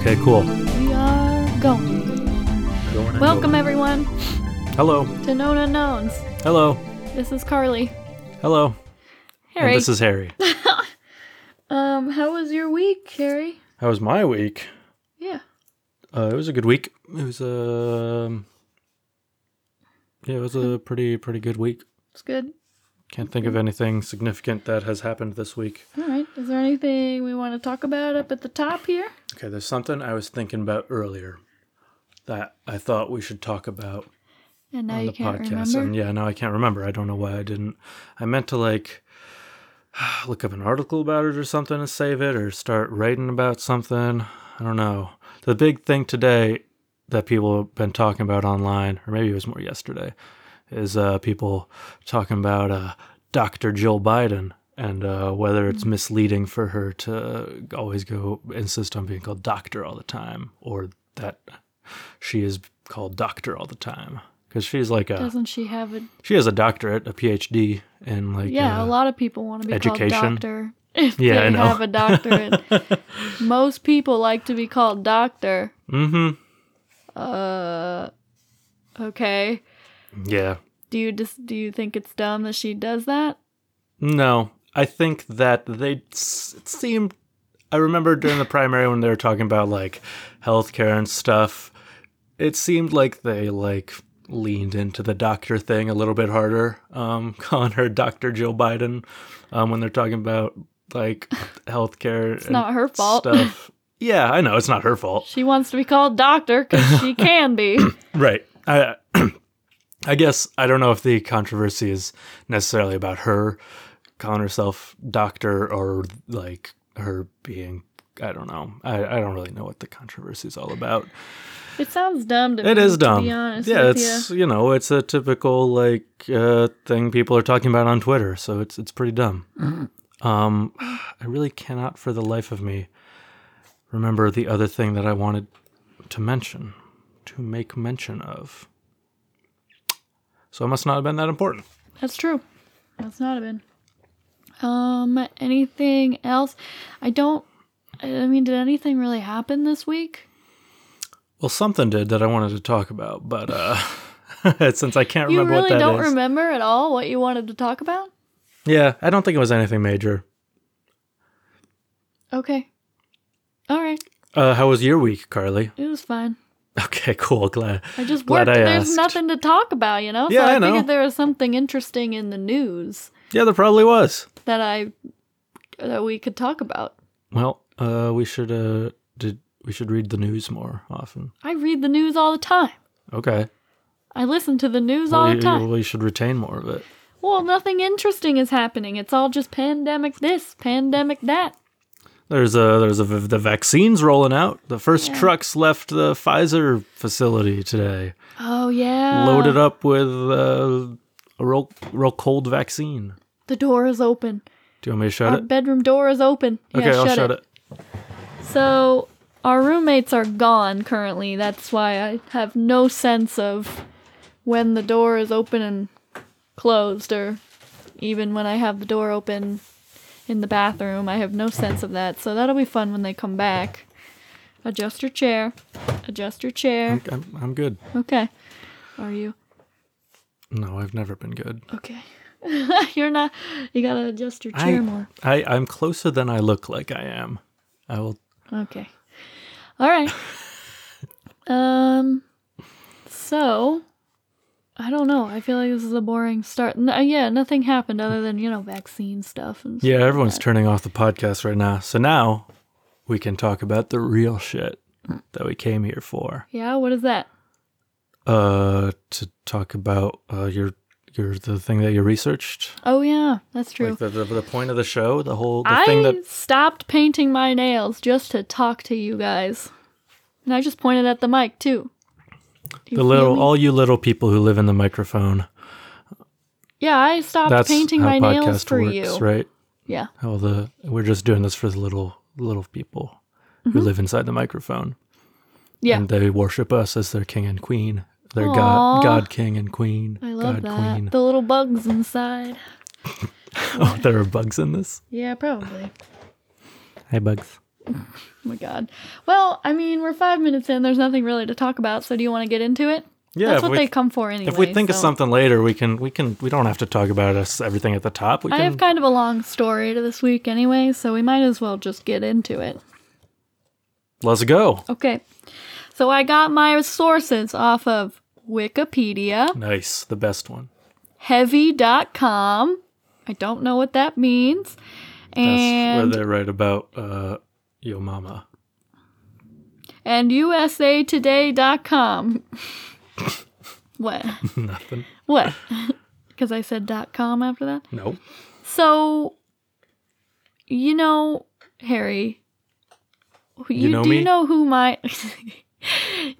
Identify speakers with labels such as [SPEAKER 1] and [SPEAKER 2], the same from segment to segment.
[SPEAKER 1] Okay, cool.
[SPEAKER 2] We are going. Welcome, everyone,
[SPEAKER 1] Hello.
[SPEAKER 2] to Known Unknowns.
[SPEAKER 1] Hello.
[SPEAKER 2] This is Carly.
[SPEAKER 1] Hello.
[SPEAKER 2] Harry.
[SPEAKER 1] And this is Harry.
[SPEAKER 2] um, how was your week, Harry?
[SPEAKER 1] How was my week?
[SPEAKER 2] Yeah.
[SPEAKER 1] Uh, it was a good week. It was um, yeah, it was a pretty pretty good week.
[SPEAKER 2] It's good.
[SPEAKER 1] Can't think of anything significant that has happened this week.
[SPEAKER 2] All right. Is there anything we want to talk about up at the top here?
[SPEAKER 1] Okay, there's something I was thinking about earlier that I thought we should talk about
[SPEAKER 2] And now
[SPEAKER 1] on
[SPEAKER 2] you
[SPEAKER 1] the
[SPEAKER 2] can't
[SPEAKER 1] podcast.
[SPEAKER 2] remember.
[SPEAKER 1] And yeah, now I can't remember. I don't know why I didn't. I meant to like look up an article about it or something and save it or start writing about something. I don't know. The big thing today that people have been talking about online, or maybe it was more yesterday, is uh, people talking about uh, Dr. Jill Biden and uh, whether it's misleading for her to always go insist on being called doctor all the time or that she is called doctor all the time. Because she's like a
[SPEAKER 2] Doesn't she have a?
[SPEAKER 1] she has a doctorate, a PhD in like
[SPEAKER 2] Yeah,
[SPEAKER 1] uh,
[SPEAKER 2] a lot of people want to be
[SPEAKER 1] education.
[SPEAKER 2] called doctor if
[SPEAKER 1] Yeah,
[SPEAKER 2] they
[SPEAKER 1] I know.
[SPEAKER 2] have a doctorate. Most people like to be called doctor.
[SPEAKER 1] Mm-hmm.
[SPEAKER 2] Uh, okay.
[SPEAKER 1] Yeah.
[SPEAKER 2] Do you just do you think it's dumb that she does that?
[SPEAKER 1] No, I think that they it seemed. I remember during the primary when they were talking about like healthcare and stuff. It seemed like they like leaned into the doctor thing a little bit harder, um, calling her Doctor Jill Biden um, when they're talking about like healthcare. It's
[SPEAKER 2] not her fault.
[SPEAKER 1] Stuff. Yeah, I know it's not her fault.
[SPEAKER 2] She wants to be called doctor because she can be.
[SPEAKER 1] Right. I I guess I don't know if the controversy is necessarily about her calling herself doctor or like her being I don't know. I, I don't really know what the controversy is all about.
[SPEAKER 2] It sounds dumb to me.
[SPEAKER 1] It is dumb.
[SPEAKER 2] To be honest
[SPEAKER 1] yeah, it's you know, it's a typical like uh thing people are talking about on Twitter, so it's it's pretty dumb. Um I really cannot for the life of me remember the other thing that I wanted to mention, to make mention of. So it must not have been that important.
[SPEAKER 2] That's true. That's not a been. Um, anything else? I don't. I mean, did anything really happen this week?
[SPEAKER 1] Well, something did that I wanted to talk about, but uh since I can't
[SPEAKER 2] You
[SPEAKER 1] remember
[SPEAKER 2] really
[SPEAKER 1] what that is.
[SPEAKER 2] don't remember at all what you wanted to talk about?
[SPEAKER 1] Yeah, I don't think it was anything major.
[SPEAKER 2] Okay. All right.
[SPEAKER 1] Uh how was your week, Carly?
[SPEAKER 2] It was fine.
[SPEAKER 1] Okay, cool. Glad.
[SPEAKER 2] I just
[SPEAKER 1] Glad
[SPEAKER 2] worked.
[SPEAKER 1] I
[SPEAKER 2] There's
[SPEAKER 1] asked.
[SPEAKER 2] nothing to talk about, you know.
[SPEAKER 1] Yeah,
[SPEAKER 2] so I,
[SPEAKER 1] I know.
[SPEAKER 2] figured there was something interesting in the news
[SPEAKER 1] Yeah, there probably was.
[SPEAKER 2] that I that we could talk about.
[SPEAKER 1] Well, uh, we should uh, did we should read the news more often.
[SPEAKER 2] I read the news all the time.
[SPEAKER 1] Okay.
[SPEAKER 2] I listen to the news all
[SPEAKER 1] well,
[SPEAKER 2] the
[SPEAKER 1] you,
[SPEAKER 2] time.
[SPEAKER 1] you should retain more of it.
[SPEAKER 2] Well, nothing interesting is happening. It's all just pandemic this, pandemic that.
[SPEAKER 1] There's a there's a the vaccines rolling out. The first trucks left the Pfizer facility today,
[SPEAKER 2] Oh yeah.
[SPEAKER 1] loaded up with uh, a real real cold vaccine.
[SPEAKER 2] The door is open.
[SPEAKER 1] Do you want me to shut
[SPEAKER 2] Our
[SPEAKER 1] it?
[SPEAKER 2] bedroom door is open.
[SPEAKER 1] Okay,
[SPEAKER 2] yeah,
[SPEAKER 1] I'll
[SPEAKER 2] shut,
[SPEAKER 1] shut
[SPEAKER 2] it.
[SPEAKER 1] it.
[SPEAKER 2] So our roommates are gone currently. That's why I have no sense of when the door is open and closed, or even when I have the door open in the bathroom. I have no sense of that. So that'll be fun when they come back. Adjust your chair. Adjust your chair.
[SPEAKER 1] I'm, I'm, I'm good.
[SPEAKER 2] Okay. Are you?
[SPEAKER 1] No, I've never been good.
[SPEAKER 2] Okay. You're not. You gotta adjust your chair
[SPEAKER 1] I,
[SPEAKER 2] more.
[SPEAKER 1] I I'm closer than I look like I am. I will.
[SPEAKER 2] Okay. All right. um. So, I don't know. I feel like this is a boring start. Uh, yeah, nothing happened other than you know vaccine stuff and.
[SPEAKER 1] Yeah,
[SPEAKER 2] stuff like
[SPEAKER 1] everyone's
[SPEAKER 2] that.
[SPEAKER 1] turning off the podcast right now. So now we can talk about the real shit that we came here for.
[SPEAKER 2] Yeah. What is that?
[SPEAKER 1] Uh, to talk about uh your your the thing that you researched,
[SPEAKER 2] Oh yeah, that's true.
[SPEAKER 1] like the, the the point of the show, the whole the thing
[SPEAKER 2] I
[SPEAKER 1] that
[SPEAKER 2] stopped painting my nails just to talk to you guys, and I just pointed at the mic too.
[SPEAKER 1] The little
[SPEAKER 2] me?
[SPEAKER 1] all you little people who live in the microphone.
[SPEAKER 2] Yeah, I stopped
[SPEAKER 1] That's
[SPEAKER 2] painting my nails for
[SPEAKER 1] works,
[SPEAKER 2] you.
[SPEAKER 1] right?
[SPEAKER 2] Yeah.
[SPEAKER 1] How the we're just doing this for the little little people who live inside the microphone.
[SPEAKER 2] Mm-hmm. Yeah.
[SPEAKER 1] and they worship us as their king and queen. Their
[SPEAKER 2] Aw.
[SPEAKER 1] god, god, king, and queen.
[SPEAKER 2] I love
[SPEAKER 1] god,
[SPEAKER 2] that.
[SPEAKER 1] queen.
[SPEAKER 2] The little bugs inside.
[SPEAKER 1] oh, there are bugs in this.
[SPEAKER 2] Yeah, probably.
[SPEAKER 1] Hey, bugs.
[SPEAKER 2] Oh my god. Well, I mean, we're five minutes in. There's nothing really to talk about. So do you want to get into it?
[SPEAKER 1] Yeah,
[SPEAKER 2] That's what
[SPEAKER 1] we,
[SPEAKER 2] they come for anyway.
[SPEAKER 1] if we think of something later, we can we can we don't have to talk about us everything at the top. We
[SPEAKER 2] I
[SPEAKER 1] can
[SPEAKER 2] have kind of a long story to this week anyway, so we might as well just get into it.
[SPEAKER 1] let's go.
[SPEAKER 2] Okay. So I got my sources off of Wikipedia,
[SPEAKER 1] Nice, the best one.
[SPEAKER 2] heavy.com. I don't know what that means.
[SPEAKER 1] That's where
[SPEAKER 2] And
[SPEAKER 1] they write about uh, Yo Mama.
[SPEAKER 2] and usatoday.com. what?
[SPEAKER 1] Nothing.
[SPEAKER 2] What? Because I said dot .com after that.
[SPEAKER 1] Nope.
[SPEAKER 2] So, you know, Harry, you,
[SPEAKER 1] know
[SPEAKER 2] do
[SPEAKER 1] me?
[SPEAKER 2] you know who my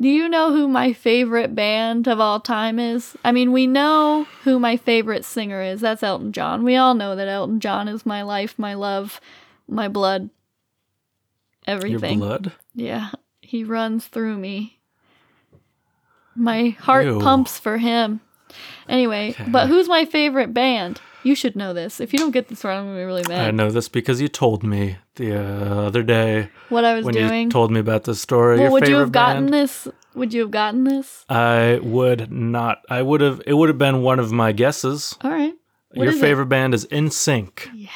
[SPEAKER 2] do you know who my favorite band of all time is? I mean, we know who my favorite singer is. That's Elton John. We all know that Elton John is my life, my love, my blood, everything.
[SPEAKER 1] Your blood.
[SPEAKER 2] Yeah, he runs through me. My heart
[SPEAKER 1] Ew.
[SPEAKER 2] pumps for him. Anyway, but who's my favorite band? You should know this. If you don't get this right, I'm gonna be really mad.
[SPEAKER 1] I know this because you told me the uh, other day
[SPEAKER 2] What I was
[SPEAKER 1] when
[SPEAKER 2] doing.
[SPEAKER 1] you told me about this story.
[SPEAKER 2] well,
[SPEAKER 1] your
[SPEAKER 2] would you
[SPEAKER 1] favorite
[SPEAKER 2] have gotten
[SPEAKER 1] band.
[SPEAKER 2] this? Would you have gotten this?
[SPEAKER 1] I would not. I would have. It would have been one of my guesses.
[SPEAKER 2] All right. What
[SPEAKER 1] Your
[SPEAKER 2] is it?
[SPEAKER 1] favorite band is NSYNC.
[SPEAKER 2] Yes.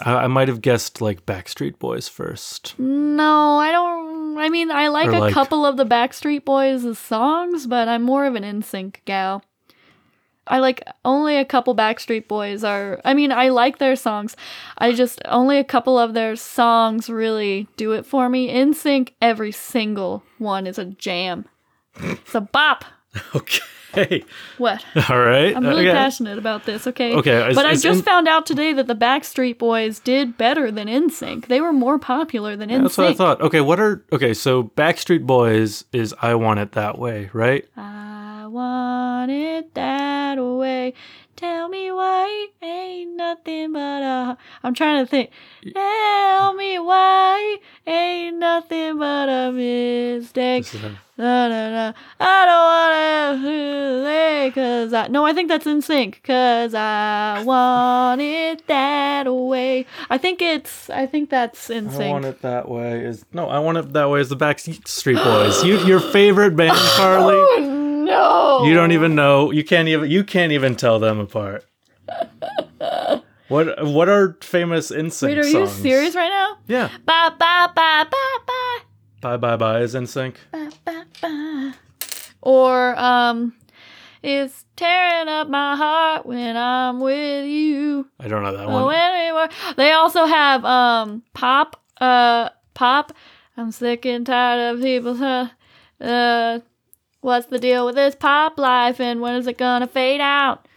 [SPEAKER 1] I, I might have guessed like Backstreet Boys first.
[SPEAKER 2] No, I don't. I mean, I like
[SPEAKER 1] Or
[SPEAKER 2] a
[SPEAKER 1] like-
[SPEAKER 2] couple of the Backstreet Boys' songs, but I'm more of an NSYNC gal. I like only a couple Backstreet Boys are. I mean, I like their songs. I just only a couple of their songs really do it for me. NSYNC, every single one is a jam. It's a bop.
[SPEAKER 1] Okay.
[SPEAKER 2] What?
[SPEAKER 1] All right.
[SPEAKER 2] I'm really
[SPEAKER 1] okay.
[SPEAKER 2] passionate about this, okay?
[SPEAKER 1] Okay,
[SPEAKER 2] But I just
[SPEAKER 1] in-
[SPEAKER 2] found out today that the Backstreet Boys did better than NSYNC. They were more popular than NSYNC.
[SPEAKER 1] That's what I thought. Okay, what are okay? So Backstreet Boys is "I Want It That Way," right?
[SPEAKER 2] I want it that way. Tell me why ain't nothing but a. I'm trying to think. Tell me why ain't nothing but a mistake.
[SPEAKER 1] This is a-
[SPEAKER 2] Da, da, da. I don't want to cause I. No, I think that's in sync. Cause I want it that way. I think it's. I think that's in
[SPEAKER 1] I
[SPEAKER 2] sync.
[SPEAKER 1] want it that way is no. I want it that way is the Backstreet Boys. you, your favorite band, Carly.
[SPEAKER 2] Oh, no.
[SPEAKER 1] You don't even know. You can't even. You can't even tell them apart. What What are famous NSYNC
[SPEAKER 2] Wait, are
[SPEAKER 1] songs?
[SPEAKER 2] you serious right now?
[SPEAKER 1] Yeah.
[SPEAKER 2] Bye bye bye bye bye.
[SPEAKER 1] Bye bye bye is NSYNC.
[SPEAKER 2] Ba, ba, ba. Or um it's tearing up my heart when I'm with you.
[SPEAKER 1] I don't know that one.
[SPEAKER 2] anywhere. They also have um pop uh pop. I'm sick and tired of people uh, uh what's the deal with this pop life and when is it gonna fade out?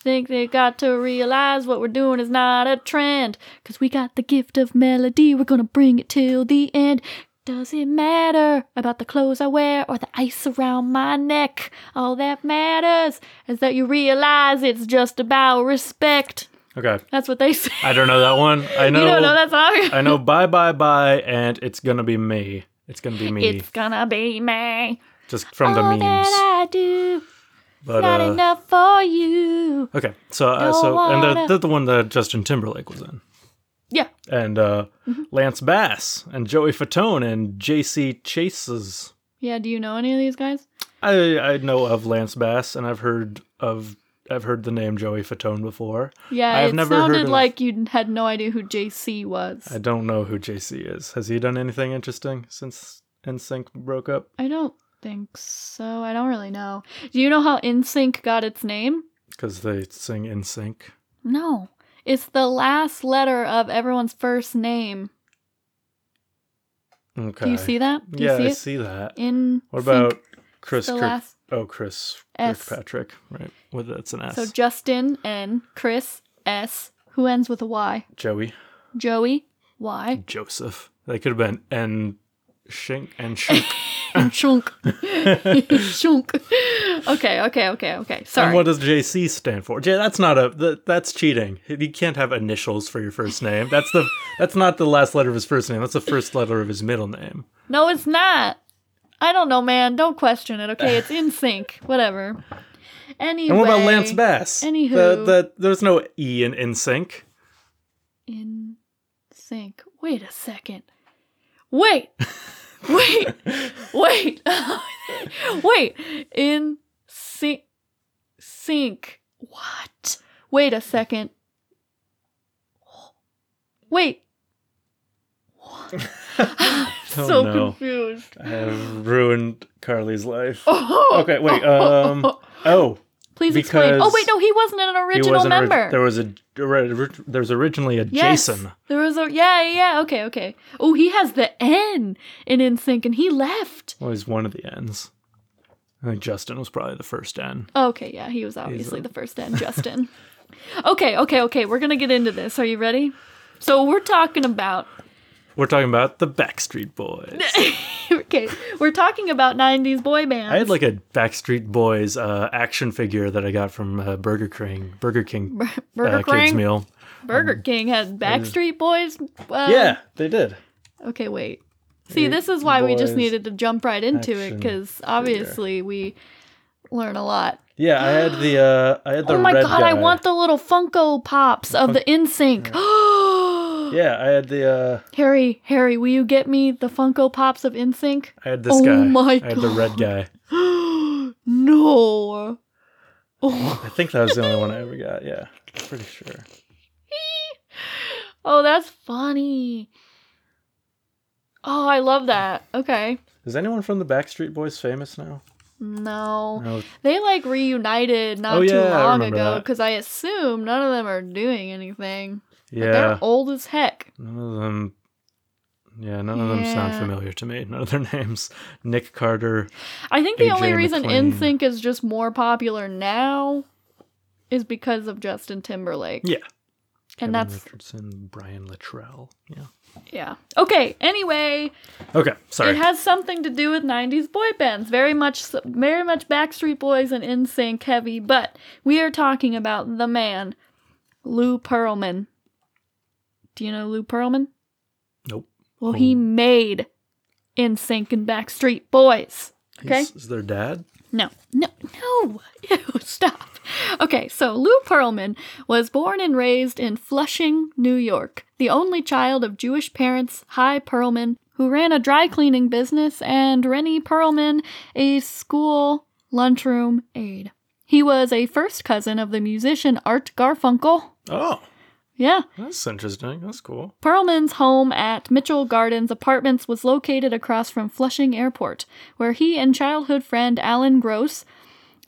[SPEAKER 2] Think they got to realize what we're doing is not a trend. Cause we got the gift of melody, we're gonna bring it till the end. Does it matter about the clothes I wear or the ice around my neck? All that matters is that you realize it's just about respect.
[SPEAKER 1] Okay.
[SPEAKER 2] That's what they say.
[SPEAKER 1] I don't know that one. I know.
[SPEAKER 2] you don't know that song?
[SPEAKER 1] I know. Bye bye bye, and it's gonna be me. It's gonna be me.
[SPEAKER 2] It's gonna be me.
[SPEAKER 1] Just from the
[SPEAKER 2] All
[SPEAKER 1] memes.
[SPEAKER 2] that I do,
[SPEAKER 1] But
[SPEAKER 2] not
[SPEAKER 1] uh,
[SPEAKER 2] enough for you.
[SPEAKER 1] okay. So uh, so and they're, they're the one that Justin Timberlake was in,
[SPEAKER 2] Yeah.
[SPEAKER 1] and uh,
[SPEAKER 2] Mm-hmm.
[SPEAKER 1] Lance Bass and Joey Fatone and J.C. Chasez.
[SPEAKER 2] Yeah, do you know any of these guys?
[SPEAKER 1] I I know of Lance Bass, and I've heard of I've heard the name Joey Fatone before.
[SPEAKER 2] Yeah,
[SPEAKER 1] I've
[SPEAKER 2] it
[SPEAKER 1] never
[SPEAKER 2] sounded
[SPEAKER 1] of-
[SPEAKER 2] like you had no idea who JC was.
[SPEAKER 1] I don't know who J.C. is. Has he done anything interesting since NSYNC broke up?
[SPEAKER 2] I don't think so. I don't really know. Do you know how NSYNC got its name?
[SPEAKER 1] Because they sing in sync.
[SPEAKER 2] No. It's the last letter of everyone's first name.
[SPEAKER 1] Okay.
[SPEAKER 2] Do you see that? Do
[SPEAKER 1] yeah,
[SPEAKER 2] you see
[SPEAKER 1] I
[SPEAKER 2] it?
[SPEAKER 1] see that.
[SPEAKER 2] In
[SPEAKER 1] What about Chris
[SPEAKER 2] the
[SPEAKER 1] Kirk?
[SPEAKER 2] last
[SPEAKER 1] Oh, Chris
[SPEAKER 2] S.
[SPEAKER 1] Kirkpatrick, right? With that's an S.
[SPEAKER 2] So Justin N, Chris S, who ends with a Y.
[SPEAKER 1] Joey,
[SPEAKER 2] Joey Y.
[SPEAKER 1] Joseph. They could have been N. Shink and Shink.
[SPEAKER 2] Shunk. Shunk. Okay, okay, okay, okay. Sorry.
[SPEAKER 1] and what does JC stand for? J- that's not a. That, that's cheating. You can't have initials for your first name. That's the. That's not the last letter of his first name. That's the first letter of his middle name.
[SPEAKER 2] No, it's not. I don't know, man. Don't question it, okay? It's in sync. Whatever. Anyway.
[SPEAKER 1] And what about Lance Bass?
[SPEAKER 2] Anywho.
[SPEAKER 1] the, the, there's no E in in sync.
[SPEAKER 2] In sync. Wait a second. Wait. Wait. Wait. Wait. In sync. Sync. What? Wait a second. Wait. I'm so
[SPEAKER 1] no.
[SPEAKER 2] confused.
[SPEAKER 1] I have ruined Carly's life.
[SPEAKER 2] Oh,
[SPEAKER 1] Okay, wait, um, Oh,
[SPEAKER 2] Please explain. Oh wait, no, he wasn't an original
[SPEAKER 1] wasn't. orig-
[SPEAKER 2] member.
[SPEAKER 1] there was a there was originally a
[SPEAKER 2] Yes.
[SPEAKER 1] Jason.
[SPEAKER 2] There was a yeah, yeah, yeah. Okay, okay. Oh, he has the N in NSYNC, and he left.
[SPEAKER 1] Well, he's one of the ends. I think Justin was probably the first N.
[SPEAKER 2] Okay, yeah, he was obviously
[SPEAKER 1] a-
[SPEAKER 2] the first N, Justin. okay, okay, okay. We're gonna get into this. Are you ready? So we're talking about
[SPEAKER 1] We're talking about the Backstreet Boys.
[SPEAKER 2] okay, we're talking about '90s boy bands.
[SPEAKER 1] I had like a Backstreet Boys uh, action figure that I got from uh, Burger King. Burger King
[SPEAKER 2] Burger
[SPEAKER 1] uh, kids meal.
[SPEAKER 2] Burger King had Backstreet Boys. Uh,
[SPEAKER 1] yeah, they did.
[SPEAKER 2] Okay, wait. See,
[SPEAKER 1] Hey,
[SPEAKER 2] this is why we just needed to jump right into it because obviously we learn a lot.
[SPEAKER 1] Yeah, I had the uh, I had the
[SPEAKER 2] oh my god,
[SPEAKER 1] guy.
[SPEAKER 2] I want the little Funko Pops of the NSYNC.
[SPEAKER 1] Yeah, I had the uh,
[SPEAKER 2] Harry, Harry, will you get me the Funko Pops of NSYNC?
[SPEAKER 1] I had this
[SPEAKER 2] Oh
[SPEAKER 1] guy.
[SPEAKER 2] my
[SPEAKER 1] I had the red guy.
[SPEAKER 2] no. Oh,
[SPEAKER 1] I think that was the only one I ever got. Yeah, pretty sure.
[SPEAKER 2] oh, that's funny. Oh, I love that. Okay.
[SPEAKER 1] Is anyone from the Backstreet Boys famous now?
[SPEAKER 2] No.
[SPEAKER 1] No.
[SPEAKER 2] They like reunited not
[SPEAKER 1] Oh,
[SPEAKER 2] too
[SPEAKER 1] yeah, I
[SPEAKER 2] long ago because I assume none of them are doing anything. But
[SPEAKER 1] Yeah,
[SPEAKER 2] They're old as heck.
[SPEAKER 1] none of them. Yeah, none of them sound familiar to me. None of their names. Nick Carter.
[SPEAKER 2] I think the only reason
[SPEAKER 1] McLean.
[SPEAKER 2] NSYNC is just more popular now is because of Justin Timberlake.
[SPEAKER 1] Yeah.
[SPEAKER 2] And
[SPEAKER 1] Kevin
[SPEAKER 2] that's
[SPEAKER 1] Richardson, Brian Littrell. Yeah.
[SPEAKER 2] yeah. Okay, anyway,
[SPEAKER 1] Okay, sorry.
[SPEAKER 2] it has something to do with 90s boy bands. Very much very much Backstreet Boys and NSYNC heavy, but we are talking about the man Lou Pearlman. Do you know Lou Pearlman?
[SPEAKER 1] nope.
[SPEAKER 2] Well, he made NSYNC and Backstreet Boys. Okay.
[SPEAKER 1] He's, is their dad?
[SPEAKER 2] No, no, no. Ew, stop. Okay, so Lou Pearlman was born and raised in Flushing, New York, the only child of Jewish parents, Hy Pearlman, who ran a dry cleaning business, and Reenie Pearlman, a school lunchroom aide. He was a first cousin of the musician Art Garfunkel.
[SPEAKER 1] Oh,
[SPEAKER 2] Yeah,
[SPEAKER 1] that's interesting. That's cool.
[SPEAKER 2] Pearlman's home at Mitchell Gardens Apartments was located across from Flushing Airport, where he and childhood friend Alan Gross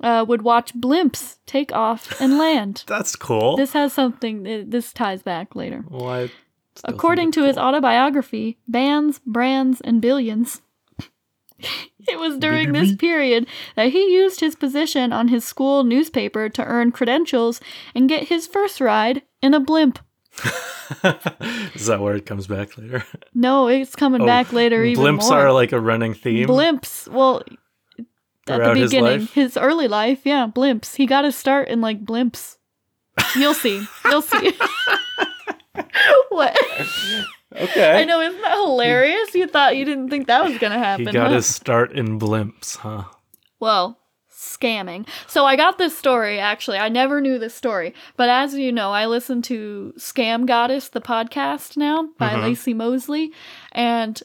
[SPEAKER 2] uh, would watch blimps take off and land.
[SPEAKER 1] That's cool.
[SPEAKER 2] this has something, uh, this ties back later.
[SPEAKER 1] well, I
[SPEAKER 2] According to
[SPEAKER 1] it's
[SPEAKER 2] his autobiography, Bands, Brands, and Billions, it was during this period that he used his position on his school newspaper to earn credentials and get his first ride in a blimp.
[SPEAKER 1] Is that where it comes back later?
[SPEAKER 2] No, it's coming
[SPEAKER 1] Oh,
[SPEAKER 2] back later even
[SPEAKER 1] Blimps
[SPEAKER 2] more.
[SPEAKER 1] are like a running theme.
[SPEAKER 2] blimps. Well, at the
[SPEAKER 1] his
[SPEAKER 2] beginning,
[SPEAKER 1] life?
[SPEAKER 2] his, early life, yeah, blimps. He got to start in like blimps. You'll see. You'll see. what?
[SPEAKER 1] Okay.
[SPEAKER 2] I know, isn't that hilarious? You thought you didn't think that was gonna happen.
[SPEAKER 1] He
[SPEAKER 2] happen.
[SPEAKER 1] got
[SPEAKER 2] huh?
[SPEAKER 1] his start in blimps, huh?
[SPEAKER 2] Well, scamming. So I got this story actually. I never knew this story, but as you know, I listen to Scam Goddess, the podcast now by
[SPEAKER 1] Mhm.
[SPEAKER 2] Laci Mosley, and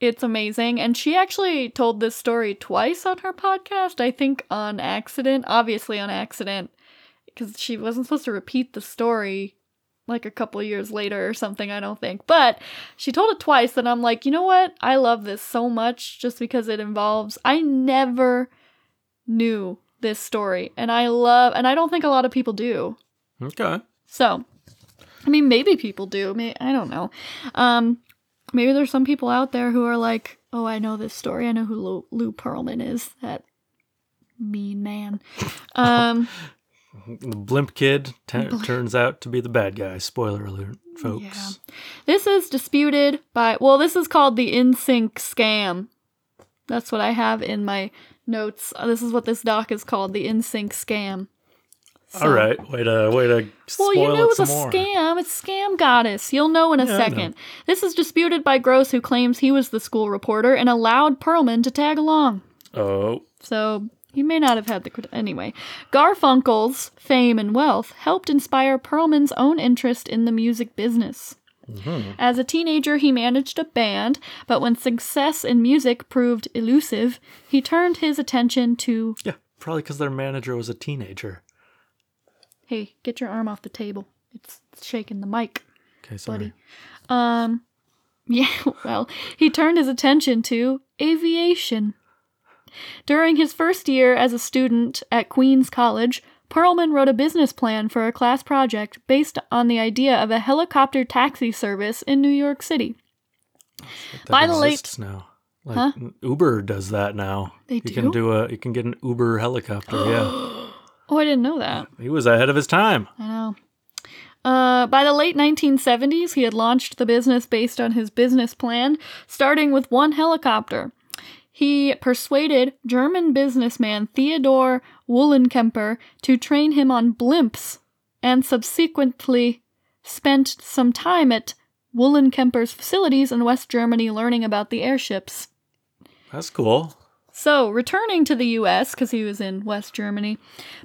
[SPEAKER 2] it's amazing. And she actually told this story twice on her podcast. I think on accident, obviously on accident, because she wasn't supposed to repeat the story like a couple years later or something, I don't think. But she told it twice, and I'm like, you know what? I love this so much just because it involves. I never knew this story, and I love, and I don't think a lot of people do.
[SPEAKER 1] Okay.
[SPEAKER 2] So, I mean, maybe people do. May I don't know. Um, maybe there's some people out there who are like, "Oh, I know this story. I know who Lou, Lou Pearlman is. That mean man." Um,
[SPEAKER 1] The blimp kid t- turns out to be the bad guy. Spoiler alert, folks. Yeah.
[SPEAKER 2] this is disputed by. Well, this is called the NSYNC scam. That's what I have in my notes. Uh, This is what this doc is called, the NSYNC scam. So-
[SPEAKER 1] All right. Way to way to spoil
[SPEAKER 2] Well, you knew
[SPEAKER 1] it
[SPEAKER 2] the
[SPEAKER 1] some more.
[SPEAKER 2] scam. It's Scam Goddess. You'll know in a
[SPEAKER 1] Yeah,
[SPEAKER 2] second. This is disputed by Gross, who claims he was the school reporter and allowed Pearlman to tag along.
[SPEAKER 1] Oh,
[SPEAKER 2] So he may not have had the cred- anyway. Garfunkel's fame and wealth helped inspire Pearlman's own interest in the music business. As a teenager, he managed a band, but when success in music proved elusive, he turned his attention to
[SPEAKER 1] Yeah, probably because their manager was a teenager.
[SPEAKER 2] hey, get your arm off the table. It's shaking the mic.
[SPEAKER 1] Okay, sorry.
[SPEAKER 2] Um, yeah, well, he turned his attention to aviation. During his first year as a student at Queens College, Pearlman wrote a business plan for a class project based on the idea of a helicopter taxi service in New York City. By the late-
[SPEAKER 1] now. Like
[SPEAKER 2] Huh?
[SPEAKER 1] Uber does that now.
[SPEAKER 2] They
[SPEAKER 1] you
[SPEAKER 2] do?
[SPEAKER 1] can do a you can get an Uber helicopter, yeah.
[SPEAKER 2] Oh, I didn't know that.
[SPEAKER 1] He was ahead of his time.
[SPEAKER 2] I know. Uh, by the late 1970s, he had launched the business based on his business plan, starting with one helicopter. He persuaded German businessman Theodor Wollenkemper to train him on blimps and subsequently spent some time at Wollenkemper's facilities in West Germany learning about the airships.
[SPEAKER 1] That's cool.
[SPEAKER 2] So, returning to the US, because he was in West Germany,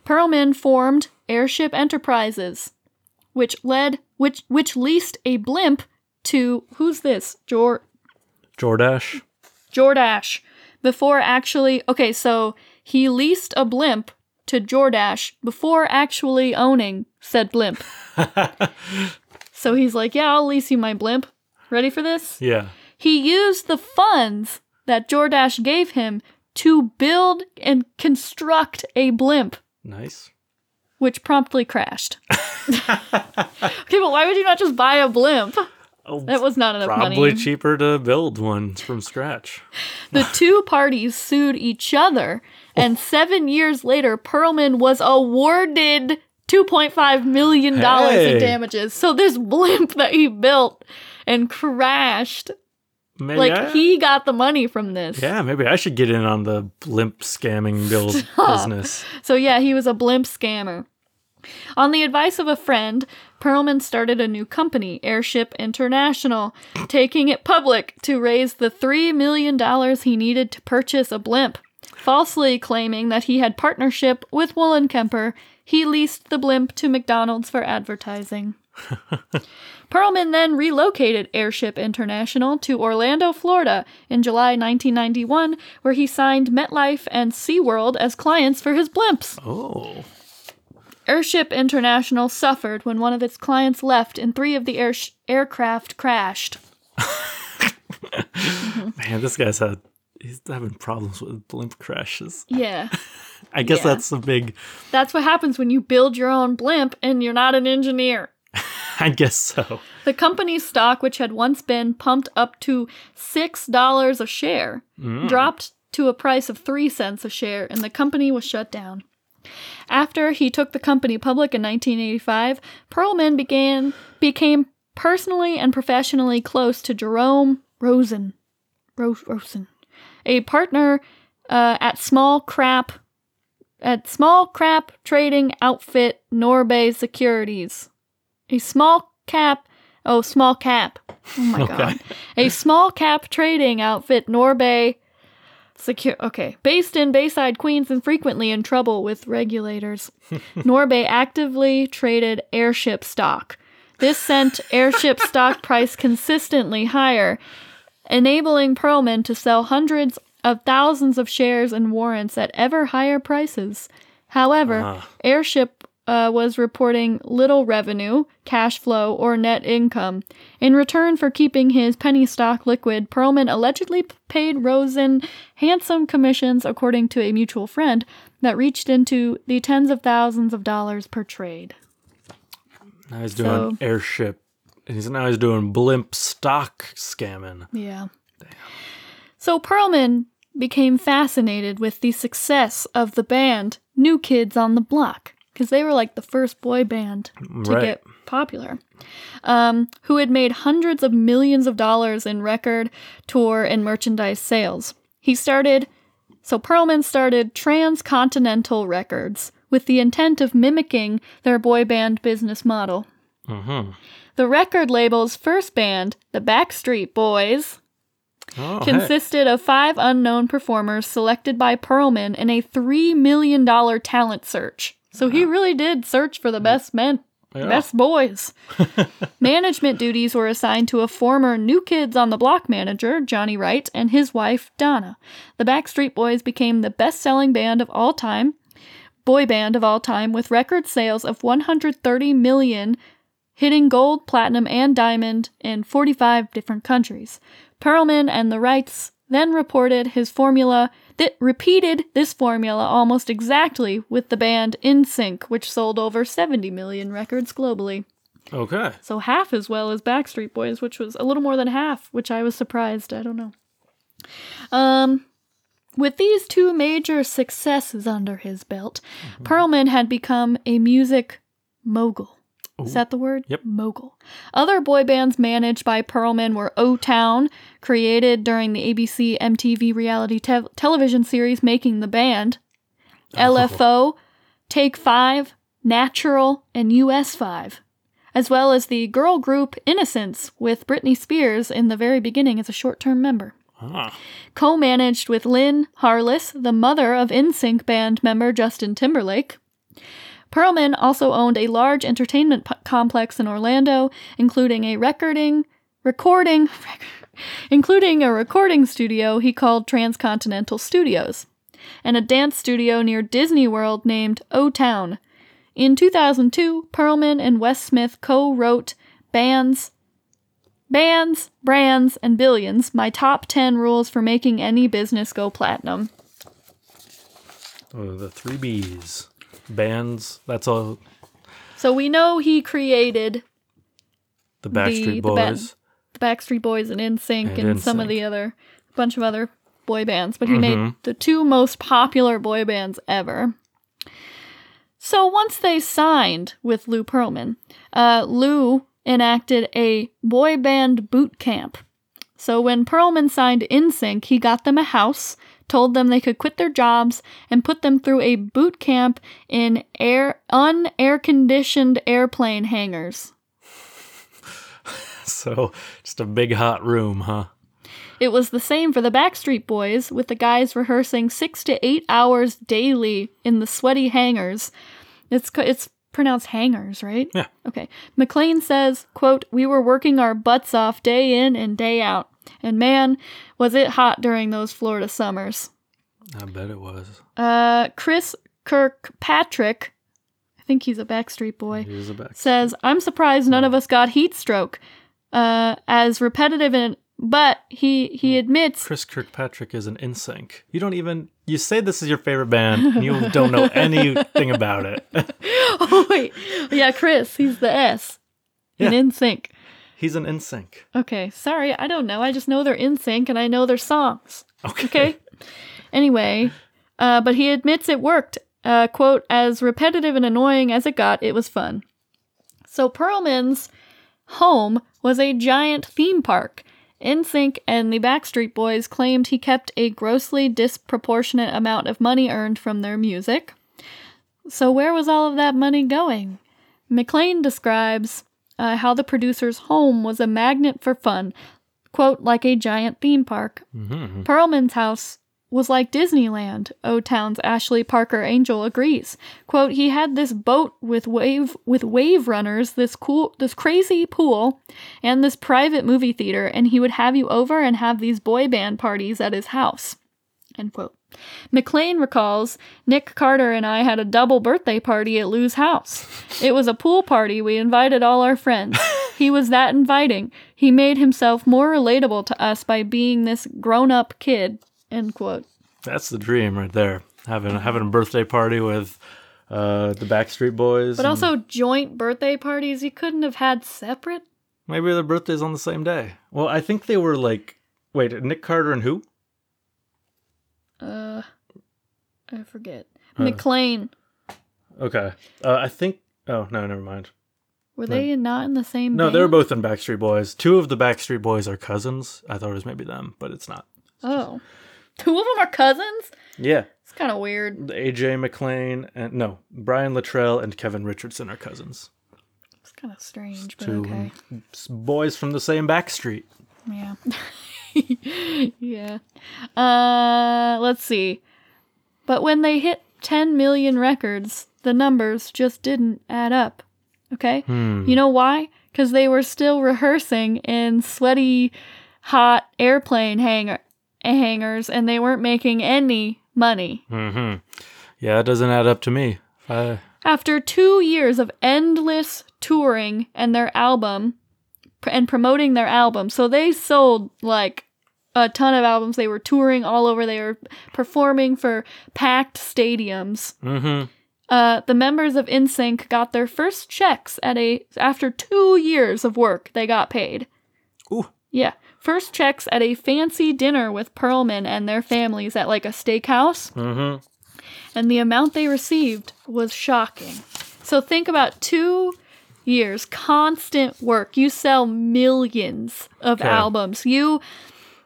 [SPEAKER 2] Pearlman formed Airship Enterprises, which led which which leased a blimp to who's this? Jor
[SPEAKER 1] Jordache.
[SPEAKER 2] Jordache. Before actually okay, so he leased a blimp to Jordache before actually owning said blimp. so he's like, Yeah, I'll lease you my blimp. Ready for this?
[SPEAKER 1] Yeah.
[SPEAKER 2] He used the funds that Jordache gave him to build and construct a blimp,
[SPEAKER 1] Nice.
[SPEAKER 2] which promptly crashed. okay, but why would you not just buy a blimp?
[SPEAKER 1] Oh,
[SPEAKER 2] That was not enough
[SPEAKER 1] probably
[SPEAKER 2] money.
[SPEAKER 1] cheaper to build one from scratch.
[SPEAKER 2] The two parties sued each other, oh. and seven years later, Pearlman was awarded $2.5 million
[SPEAKER 1] Hey.
[SPEAKER 2] in damages. So this blimp that he built and crashed, like
[SPEAKER 1] I-
[SPEAKER 2] he got the money from this.
[SPEAKER 1] Yeah, maybe I should get in on the blimp scamming build
[SPEAKER 2] Stop.
[SPEAKER 1] business.
[SPEAKER 2] So yeah, he was a blimp scammer. On the advice of a friend, Pearlman started a new company, Airship International, taking it public to raise the $3 million he needed to purchase a blimp. Falsely claiming that he had partnership with Wollenkemper, he leased the blimp to McDonald's for advertising. Pearlman then relocated Airship International to Orlando, Florida in July 1991, where he signed MetLife and SeaWorld as clients for his blimps.
[SPEAKER 1] Oh.
[SPEAKER 2] Airship International suffered when one of its clients left and three of the air- aircraft crashed.
[SPEAKER 1] Man, this guy's had he's having problems with blimp crashes.
[SPEAKER 2] Yeah.
[SPEAKER 1] I guess
[SPEAKER 2] Yeah.
[SPEAKER 1] that's the big
[SPEAKER 2] That's what happens when you build your own blimp and you're not an engineer.
[SPEAKER 1] I guess so.
[SPEAKER 2] The company's stock, which had once been pumped up to $6 a share, mm. dropped to a price of 3 cents a share, and the company was shut down. After he took the company public in 1985, Pearlman began became personally and professionally close to Jerome Rosen, Ro- Rosen, a partner uh, at Small Crap at Small Crap Trading Outfit Norbay Securities. A small cap, oh, small cap. Oh my
[SPEAKER 1] Okay.
[SPEAKER 2] god. A small cap trading outfit, Norbay Secure. Okay. Based in Bayside, Queens, and frequently in trouble with regulators. Norbay actively traded airship stock. This sent airship stock price consistently higher, enabling Pearlman to sell hundreds of thousands of shares and warrants at ever higher prices. However,
[SPEAKER 1] Ah.
[SPEAKER 2] Airship uh, was reporting little revenue, cash flow, or net income. In return for keeping his penny stock liquid, Pearlman allegedly paid Rosen handsome commissions, according to a mutual friend, that reached into the tens of thousands of dollars per trade.
[SPEAKER 1] Now he's doing
[SPEAKER 2] So-
[SPEAKER 1] airship. He's now he's doing blimp stock scamming.
[SPEAKER 2] Yeah. So Pearlman became fascinated with the success of the band New Kids on the Block because they were like the first boy band to
[SPEAKER 1] Right.
[SPEAKER 2] get popular. Um, who had made hundreds of millions of dollars in record, tour, and merchandise sales. He started, so Pearlman started Transcontinental Records with the intent of mimicking their boy band business model.
[SPEAKER 1] Mm-hmm.
[SPEAKER 2] The record label's first band, the Backstreet Boys,
[SPEAKER 1] Oh, hey.
[SPEAKER 2] consisted of five unknown performers selected by Pearlman in a $3 million talent search. So he uh-huh. really did search for the mm. best men.
[SPEAKER 1] Yeah.
[SPEAKER 2] Best boys. Management duties were assigned to a former New Kids on the Block manager, Johnny Wright, and his wife, Donna. The Backstreet Boys became the best selling band of all time, boy band of all time, with record sales of 130 million, hitting gold, platinum, and diamond in 45 different countries. Pearlman and the Wrights then reported his formula that repeated this formula almost exactly with the band NSYNC, which sold over 70 million records globally.
[SPEAKER 1] Okay.
[SPEAKER 2] So half as well as Backstreet Boys, which was a little more than half, which I was surprised. I don't know. Um, with these two major successes under his belt, Pearlman had become a music mogul. Is that the word?
[SPEAKER 1] Yep.
[SPEAKER 2] Mogul. Other boy bands managed by Pearlman were O Town, created during the ABC MTV reality te- television series Making the Band, LFO, Take Five, Natural, and US 5, as well as the girl group Innosense with Britney Spears in the very beginning as a short term member.
[SPEAKER 1] Ah.
[SPEAKER 2] Co managed with Lynn Harless, the mother of NSYNC band member Justin Timberlake. Pearlman also owned a large entertainment p- complex in Orlando, including a recording, recording, including a recording studio he called Transcontinental Studios, and a dance studio near Disney World named O Town. In 2002, Pearlman and Wes Smith co-wrote bands Bands, Brands, and Billions, my top 10 rules for making any business go platinum.
[SPEAKER 1] Oh, the three B's. Bands. That's all.
[SPEAKER 2] So we know he created
[SPEAKER 1] The Backstreet
[SPEAKER 2] the
[SPEAKER 1] Boys.
[SPEAKER 2] the Backstreet Boys and NSYNC and,
[SPEAKER 1] And
[SPEAKER 2] some of the other bunch of other boy bands, but he made the two most popular boy bands ever. So once they signed with Lou Pearlman, uh, Lou enacted a boy band boot camp. So when Pearlman signed NSYNC, he got them a house, told them they could quit their jobs, and put them through a boot camp in air unair conditioned airplane hangars.
[SPEAKER 1] So just a big hot room, huh?
[SPEAKER 2] It was the same for the Backstreet Boys, with the guys rehearsing six to eight hours daily in the sweaty hangars. It's it's pronounced hangers, right?
[SPEAKER 1] Yeah.
[SPEAKER 2] Okay. McLean says, "quote We were working our butts off day in and day out, and man, was it hot during those Florida summers."
[SPEAKER 1] I bet it was.
[SPEAKER 2] Uh, Chris Kirkpatrick, I think he's a Backstreet Boy
[SPEAKER 1] He was a back.
[SPEAKER 2] says, I'm surprised none of us got heat stroke. Uh, as repetitive and but he he admits
[SPEAKER 1] Chris Kirkpatrick is an NSYNC. You don't even. You say this is your favorite band, and you don't know anything about it.
[SPEAKER 2] Oh wait. Yeah, Chris, he's the S. In
[SPEAKER 1] Yeah.
[SPEAKER 2] NSYNC.
[SPEAKER 1] He's an NSYNC.
[SPEAKER 2] Okay, sorry, I don't know. I just know they're NSYNC and I know their songs.
[SPEAKER 1] Okay.
[SPEAKER 2] Okay. anyway, uh, but he admits it worked. Uh, quote, as repetitive and annoying as it got, it was fun. So Pearlman's home was a giant theme park. NSYNC and the Backstreet Boys claimed he kept a grossly disproportionate amount of money earned from their music. So where was all of that money going? McLean describes uh, how the producer's home was a magnet for fun, quote, like a giant theme park.
[SPEAKER 1] hmm
[SPEAKER 2] Pearlman's house was like Disneyland. O Town's Ashley Parker Angel agrees. Quote, he had this boat with wave with wave runners, this cool this crazy pool, and this private movie theater, and he would have you over and have these boy band parties at his house. End quote. McLean recalls Nick Carter and I had a double birthday party at Lou's house. It was a pool party. We invited all our friends. He was that inviting. He made himself more relatable to us by being this grown up kid. End quote.
[SPEAKER 1] That's the dream right there. Having having a birthday party with uh, the Backstreet Boys.
[SPEAKER 2] But
[SPEAKER 1] and
[SPEAKER 2] also joint birthday parties you couldn't have had separate.
[SPEAKER 1] maybe their birthdays on the same day. Well, I think they were like. Wait, Nick Carter and who?
[SPEAKER 2] Uh, I forget. McLean.
[SPEAKER 1] Okay. Uh, I think. Oh no, never mind.
[SPEAKER 2] Were they not in the same?
[SPEAKER 1] No,
[SPEAKER 2] band?
[SPEAKER 1] they were both in Backstreet Boys. Two of the Backstreet Boys are cousins. I thought it was maybe them, but it's not.
[SPEAKER 2] Oh, two of them are cousins.
[SPEAKER 1] Yeah.
[SPEAKER 2] It's kind of weird.
[SPEAKER 1] AJ McLean and no, Brian Littrell and Kevin Richardson are cousins.
[SPEAKER 2] It's kind of strange, but
[SPEAKER 1] Two
[SPEAKER 2] okay.
[SPEAKER 1] boys from the same Backstreet.
[SPEAKER 2] Yeah. yeah. Uh, let's see. But when they hit 10 million records, the numbers just didn't add up. Okay?
[SPEAKER 1] Hmm.
[SPEAKER 2] You know why? Because they were still rehearsing in sweaty, hot airplane hangar- hangars and they weren't making any money.
[SPEAKER 1] hmm Yeah, it doesn't add up to me. I,
[SPEAKER 2] After two years of endless touring and their album and promoting their album, so they sold like a ton of albums. They were touring all over. They were performing for packed stadiums.
[SPEAKER 1] hmm
[SPEAKER 2] Uh, the members of NSYNC got their first checks at a after two years of work. They got paid.
[SPEAKER 1] Ooh.
[SPEAKER 2] Yeah, first checks at a fancy dinner with Pearlman and their families at like a steakhouse,
[SPEAKER 1] hmm
[SPEAKER 2] and the amount they received was shocking. So think about two years constant work. You sell millions of
[SPEAKER 1] Okay.
[SPEAKER 2] albums. You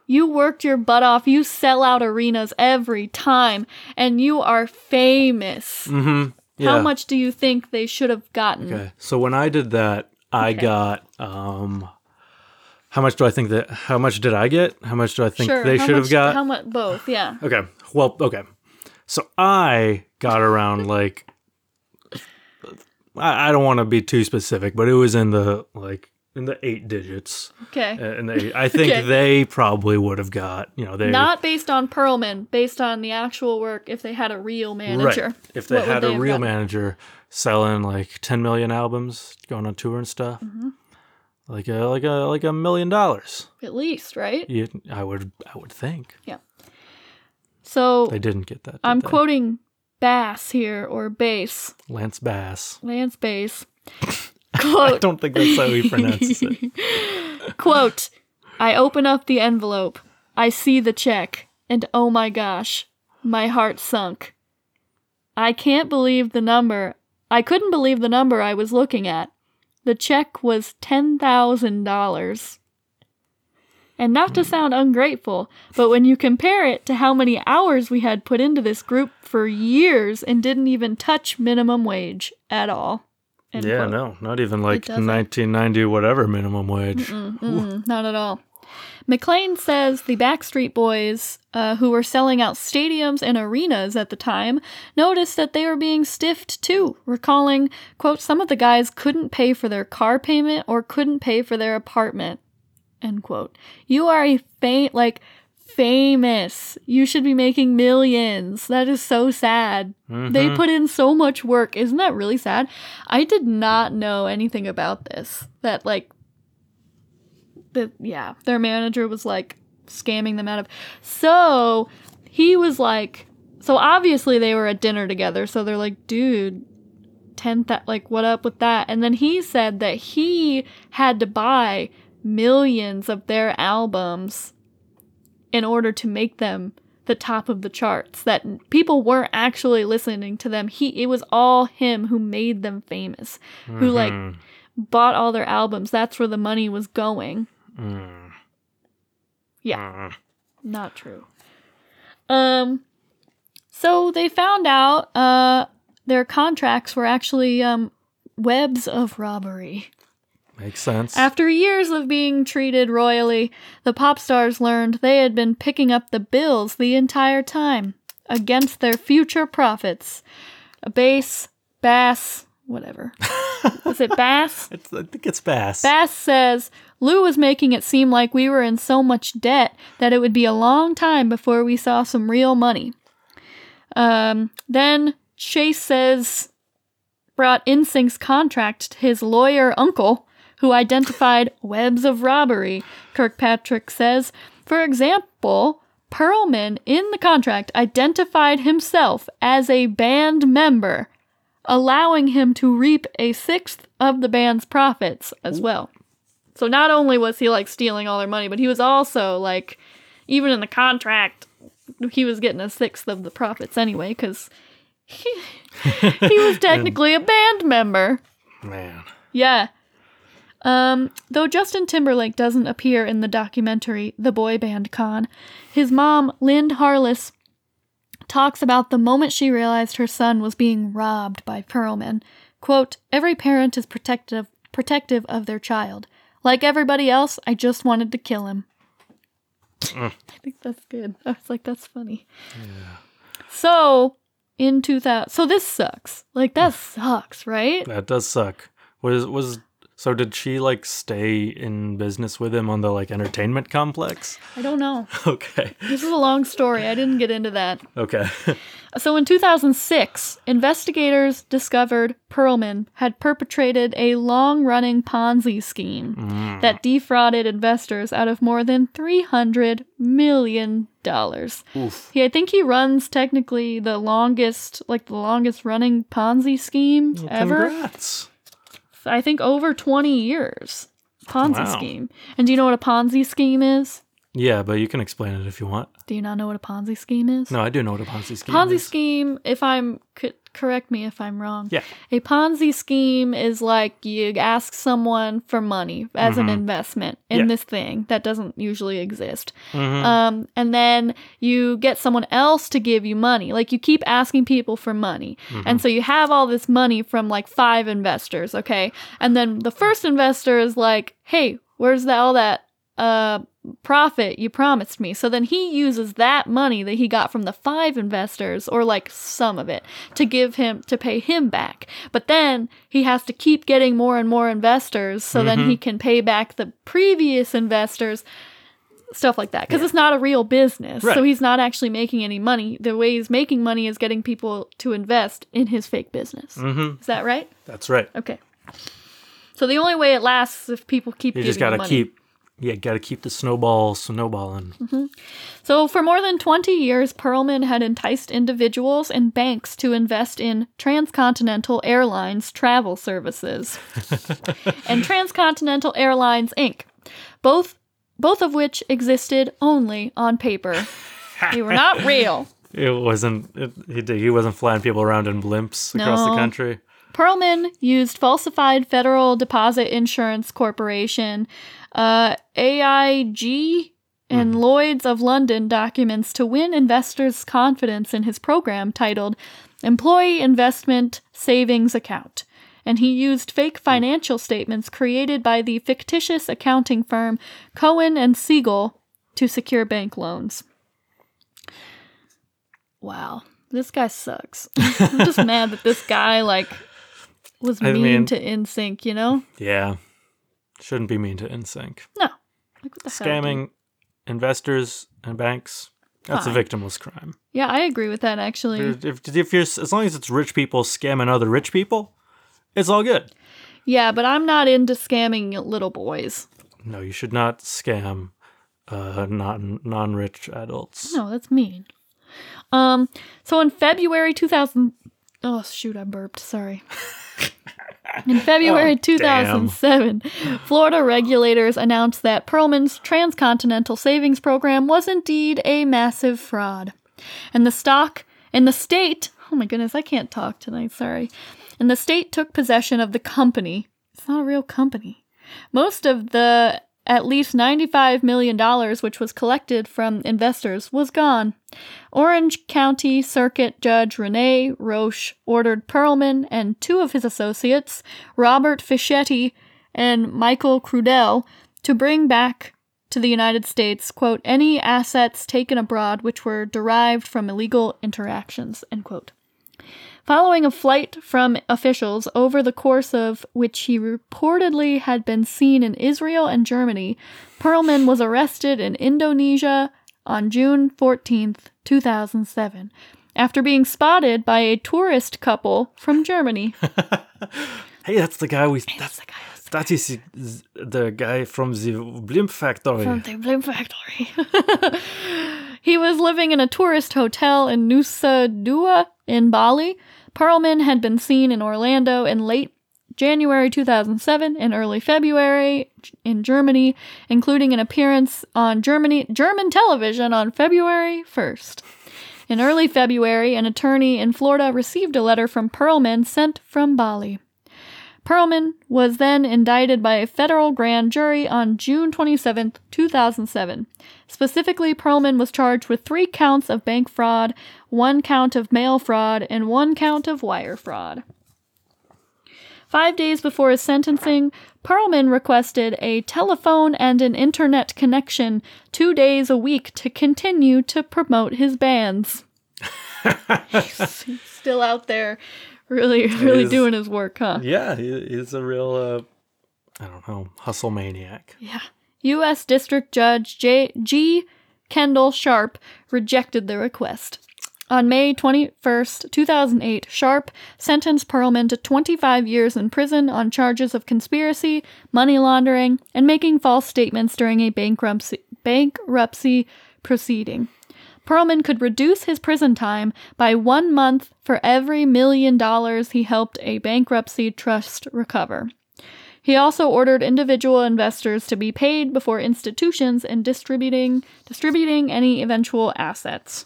[SPEAKER 2] you worked your butt off. You sell out arenas every time, and you are famous.
[SPEAKER 1] hmm Yeah.
[SPEAKER 2] How much do you think they should have gotten?
[SPEAKER 1] Okay. So when I did that, I
[SPEAKER 2] Okay.
[SPEAKER 1] got um how much do I think that how much did I get? How much do I think
[SPEAKER 2] Sure.
[SPEAKER 1] they should have got?
[SPEAKER 2] How much? Both. Yeah.
[SPEAKER 1] Okay. Well, okay. So I got around like I, I don't want to be too specific, but it was in the like in the eight digits.
[SPEAKER 2] Okay.
[SPEAKER 1] Uh, And they, I think
[SPEAKER 2] Okay.
[SPEAKER 1] they probably would have got, you know, they
[SPEAKER 2] Not based on Pearlman, based on the actual work. If they had a real manager,
[SPEAKER 1] Right. If they had a real manager selling like 10 million albums, going on tour and stuff,
[SPEAKER 2] Mm-hmm.
[SPEAKER 1] Like a like a like a million dollars,
[SPEAKER 2] at least, right?
[SPEAKER 1] you, I would I would think Yeah.
[SPEAKER 2] So
[SPEAKER 1] they didn't get that. did
[SPEAKER 2] I'm
[SPEAKER 1] they?
[SPEAKER 2] quoting Bass here or Bass,
[SPEAKER 1] Lance Bass.
[SPEAKER 2] Lance Bass.
[SPEAKER 1] I don't think that's how he pronounces it.
[SPEAKER 2] quote, I open up the envelope. I see the check, and oh my gosh, my heart sunk. I can't believe the number. I couldn't believe the number I was looking at. The check was $10,000. And not to sound ungrateful, but when you compare it to how many hours we had put into this group for years and didn't even touch minimum wage at all.
[SPEAKER 1] Yeah,
[SPEAKER 2] quote.
[SPEAKER 1] no, not even like 1990 whatever minimum wage.
[SPEAKER 2] Mm, not at all. McLean says the Backstreet Boys, uh, who were selling out stadiums and arenas at the time, noticed that they were being stiffed too, recalling, quote, some of the guys couldn't pay for their car payment or couldn't pay for their apartment, end quote. You are a faint, like, famous. You should be making millions. That is so sad. They put in so much work. Isn't that really sad? I did not know anything about this. That, like, that yeah, their manager was like scamming them out of. So he was like, so obviously they were at dinner together. So they're like, dude, ten that like what up with that? And then he said that he had to buy millions of their albums in order to make them the top of the charts that people weren't actually listening to them he it was all him who made them famous who like
[SPEAKER 1] Mhm.
[SPEAKER 2] bought all their albums. That's where the money was going.
[SPEAKER 1] Mm.
[SPEAKER 2] Yeah,
[SPEAKER 1] Mm.
[SPEAKER 2] not true. Um, so they found out uh their contracts were actually um webs of robbery.
[SPEAKER 1] Makes sense.
[SPEAKER 2] After years of being treated royally, the pop stars learned they had been picking up the bills the entire time against their future profits. A bass, bass, whatever. Is it bass?
[SPEAKER 1] It's, I think it's Bass.
[SPEAKER 2] Bass says Lou was making it seem like we were in so much debt that it would be a long time before we saw some real money. Um, then Chasez brought NSYNC's contract to his lawyer uncle, who identified webs of robbery. Kirkpatrick says, for example, Pearlman in the contract identified himself as a band member, allowing him to reap a sixth of the band's profits as well. So not only was he like stealing all their money, but he was also like, even in the contract, he was getting a sixth of the profits anyway, because he, he was technically a band member.
[SPEAKER 1] Man.
[SPEAKER 2] Yeah. Um, though Justin Timberlake doesn't appear in the documentary The Boy Band Con, his mom, Lynn Harless, talks about the moment she realized her son was being robbed by Pearlman. Quote, Every parent is protective protective of their child. Like everybody else, I just wanted to kill him. Mm. I think that's good. I was like, that's funny. Yeah. So in 2000, so this sucks. Like that sucks, right?
[SPEAKER 1] That does suck. Was was so did she like stay in business with him on the like entertainment complex?
[SPEAKER 2] I don't know.
[SPEAKER 1] Okay.
[SPEAKER 2] This is a long story. I didn't get into that.
[SPEAKER 1] Okay.
[SPEAKER 2] So in 2006, investigators discovered Pearlman had perpetrated a long running Ponzi scheme
[SPEAKER 1] Mm.
[SPEAKER 2] that defrauded investors out of more than $300 million.
[SPEAKER 1] Oof.
[SPEAKER 2] He, I think he runs technically the longest, like the longest running Ponzi scheme ever.
[SPEAKER 1] Congrats.
[SPEAKER 2] I think over 20 years. Ponzi
[SPEAKER 1] Wow.
[SPEAKER 2] scheme. And do you know what a Ponzi scheme is?
[SPEAKER 1] Yeah, but you can explain it if you want.
[SPEAKER 2] Do you not know what a Ponzi scheme is?
[SPEAKER 1] No, I do know what a Ponzi scheme
[SPEAKER 2] Ponzi
[SPEAKER 1] is.
[SPEAKER 2] Ponzi scheme, if I'm c- correct me if I'm wrong.
[SPEAKER 1] Yeah.
[SPEAKER 2] A Ponzi scheme is like you ask someone for money as an investment in
[SPEAKER 1] Mm-hmm. Yeah.
[SPEAKER 2] this thing that doesn't usually exist.
[SPEAKER 1] Mhm.
[SPEAKER 2] Um, and then you get someone else to give you money. Like you keep asking people for money.
[SPEAKER 1] Mm-hmm.
[SPEAKER 2] And so you have all this money from like five investors, okay? And then the first investor is like, hey, where's that, all that uh, profit you promised me? So then he uses that money that he got from the five investors, or like some of it, to give him, to pay him back. But then he has to keep getting more and more investors so then he can pay back the previous investors stuff like that because it's not a real business so he's not actually making any money the way he's making money is getting people to invest in his fake business
[SPEAKER 1] Mhm.
[SPEAKER 2] is that right
[SPEAKER 1] That's right.
[SPEAKER 2] okay so the only way it lasts is if people keep
[SPEAKER 1] You just gotta
[SPEAKER 2] money.
[SPEAKER 1] keep. Yeah, gotta keep the snowball snowballing. Mm-hmm.
[SPEAKER 2] so for more than 20 years pearlman had enticed individuals and banks to invest in transcontinental airlines travel services and transcontinental airlines inc both both of which existed only on paper they were not real
[SPEAKER 1] It wasn't. It, he he wasn't flying people around in blimps across the country.
[SPEAKER 2] Pearlman used falsified Federal Deposit Insurance Corporation, uh, AIG, and Lloyd's of London documents to win investors' confidence in his program titled Employee Investment Savings Account. And he used fake financial statements created by the fictitious accounting firm Cohen and Siegel to secure bank loans. Wow, this guy sucks. I'm just mad that this guy like was
[SPEAKER 1] I
[SPEAKER 2] mean
[SPEAKER 1] mean-
[SPEAKER 2] to NSYNC, you know?
[SPEAKER 1] Yeah, shouldn't be mean to NSYNC.
[SPEAKER 2] No. Like, what the hell.
[SPEAKER 1] Scamming investors and banks. That's
[SPEAKER 2] Fine.
[SPEAKER 1] a victimless crime.
[SPEAKER 2] Yeah, I agree with that actually.
[SPEAKER 1] If, if, if you're as long as it's rich people scamming other rich people, it's all good.
[SPEAKER 2] Yeah, but I'm not into scamming little boys.
[SPEAKER 1] No, you should not scam uh, non non rich adults.
[SPEAKER 2] No, that's mean. Um, so in February 2000, oh shoot, I burped. Sorry. In February
[SPEAKER 1] Oh,
[SPEAKER 2] 2007, Florida regulators announced that Pearlman's transcontinental savings program was indeed a massive fraud. And the stock and the state, oh my goodness, I can't talk tonight, sorry. And the state took possession of the company. It's not a real company. Most of the at least $95 million, which was collected from investors, was gone. Orange County Circuit Judge Rene Roche ordered Pearlman and two of his associates, Robert Fischetti and Michael Crudell, to bring back to the United States, quote, any assets taken abroad which were derived from illegal interactions, end quote. Following a flight from officials over the course of which he reportedly had been seen in Israel and Germany, Pearlman was arrested in Indonesia on June 14th, 2007, after being spotted by a tourist couple from Germany.
[SPEAKER 1] Hey, that's the guy we.
[SPEAKER 2] That's
[SPEAKER 1] That's
[SPEAKER 2] the guy
[SPEAKER 1] that is the- guy from the blimp factory.
[SPEAKER 2] from the Bloom Factory. he was living in a tourist hotel in Nusa Dua in Bali. Pearlman had been seen in Orlando in late January 2007 and early February in Germany, including an appearance on Germany German television on February 1st. In early February, an attorney in Florida received a letter from Pearlman sent from Bali. Pearlman was then indicted by a federal grand jury on June 27, 2007. Specifically, Pearlman was charged with three counts of bank fraud, one count of mail fraud, and one count of wire fraud. Five days before his sentencing, Pearlman requested a telephone and an internet connection two days a week to continue to promote his bands. he's, he's still out there Really, really doing his work, huh?
[SPEAKER 1] Yeah, he's a real, uh, I don't know, hustle maniac.
[SPEAKER 2] Yeah. U.S. District Judge J- G. Kendall Sharp rejected the request. On May 21st, 2008, Sharp sentenced Pearlman to 25 years in prison on charges of conspiracy, money laundering, and making false statements during a bankruptcy, bankruptcy proceeding. Pearlman could reduce his prison time by one month for every million dollars he helped a bankruptcy trust recover. He also ordered individual investors to be paid before institutions in distributing distributing any eventual assets.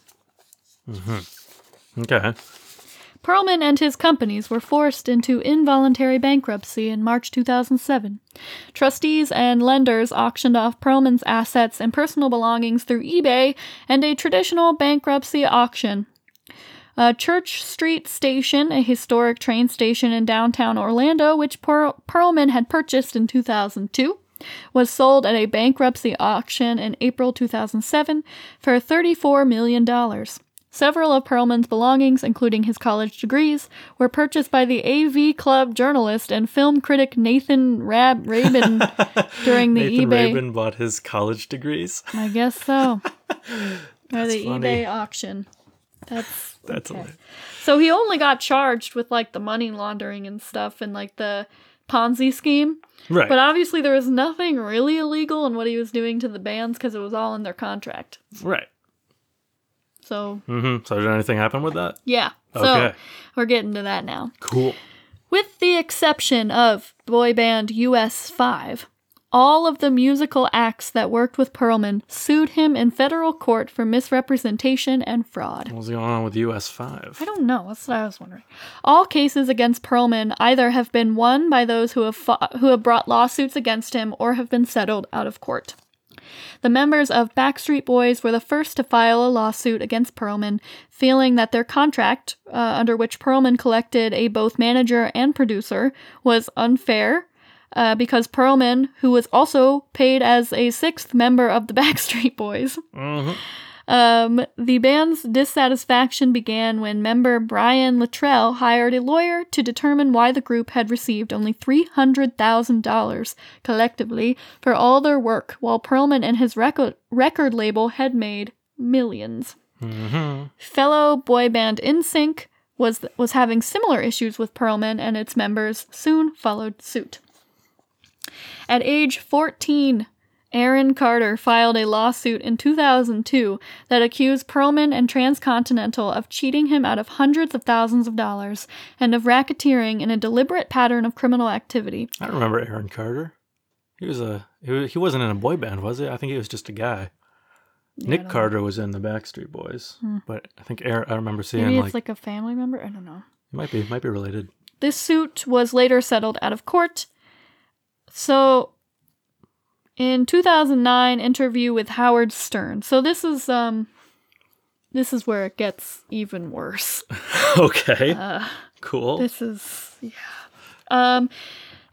[SPEAKER 2] Mm-hmm.
[SPEAKER 1] Okay.
[SPEAKER 2] Pearlman and his companies were forced into involuntary bankruptcy in March 2007. Trustees and lenders auctioned off Pearlman's assets and personal belongings through eBay and a traditional bankruptcy auction. A Church Street Station, a historic train station in downtown Orlando, which per- Pearlman had purchased in 2002, was sold at a bankruptcy auction in April 2007 for $34 million. Several of Pearlman's belongings, including his college degrees, were purchased by the AV Club journalist and film critic Nathan Rab- Rabin during the eBay.
[SPEAKER 1] Nathan
[SPEAKER 2] eBay.
[SPEAKER 1] Rabin bought his college degrees.
[SPEAKER 2] I guess so. or the
[SPEAKER 1] funny.
[SPEAKER 2] eBay auction. That's
[SPEAKER 1] That's
[SPEAKER 2] okay. So he only got charged with like the money laundering and stuff and like the Ponzi scheme.
[SPEAKER 1] right.
[SPEAKER 2] But obviously there was nothing really illegal in what he was doing to the bands because it was all in their contract.
[SPEAKER 1] right.
[SPEAKER 2] So
[SPEAKER 1] mm-hmm. So did anything happen with that?
[SPEAKER 2] yeah. So
[SPEAKER 1] Okay.
[SPEAKER 2] we're getting to that now.
[SPEAKER 1] Cool.
[SPEAKER 2] With the exception of boy band US5, all of the musical acts that worked with Pearlman sued him in federal court for misrepresentation and fraud.
[SPEAKER 1] What's going on with US five?
[SPEAKER 2] I don't know. That's what I was wondering. All cases against Pearlman either have been won by those who have fought, who have brought lawsuits against him or have been settled out of court. The members of Backstreet Boys were the first to file a lawsuit against Pearlman, feeling that their contract, uh, under which Pearlman collected a both manager and producer, was unfair. Uh, because Pearlman, who was also paid as a sixth member of the Backstreet Boys,
[SPEAKER 1] hmm
[SPEAKER 2] um, the band's dissatisfaction began when member Brian Littrell hired a lawyer to determine why the group had received only $300,000 collectively for all their work, while Pearlman and his record, record label had made millions.
[SPEAKER 1] hmm
[SPEAKER 2] Fellow boy band NSYNC was, was having similar issues with Pearlman, and its members soon followed suit. At age 14, Aaron Carter filed a lawsuit in 2002 that accused Pearlman and Transcontinental of cheating him out of hundreds of thousands of dollars and of racketeering in a deliberate pattern of criminal activity.
[SPEAKER 1] I remember Aaron Carter. He was a he, wasn't in a boy band, was he? I think he was just a guy. Nick Carter was in the Backstreet Boys, but I think Aaron, I remember seeing
[SPEAKER 2] Hmm. Maybe
[SPEAKER 1] like,
[SPEAKER 2] it's like a family member? I don't know.
[SPEAKER 1] he might be might be related.
[SPEAKER 2] This suit was later settled out of court. So in 2009 interview with Howard Stern. So this is um this is where it gets even worse.
[SPEAKER 1] okay,
[SPEAKER 2] Uh,
[SPEAKER 1] cool.
[SPEAKER 2] This is yeah. Um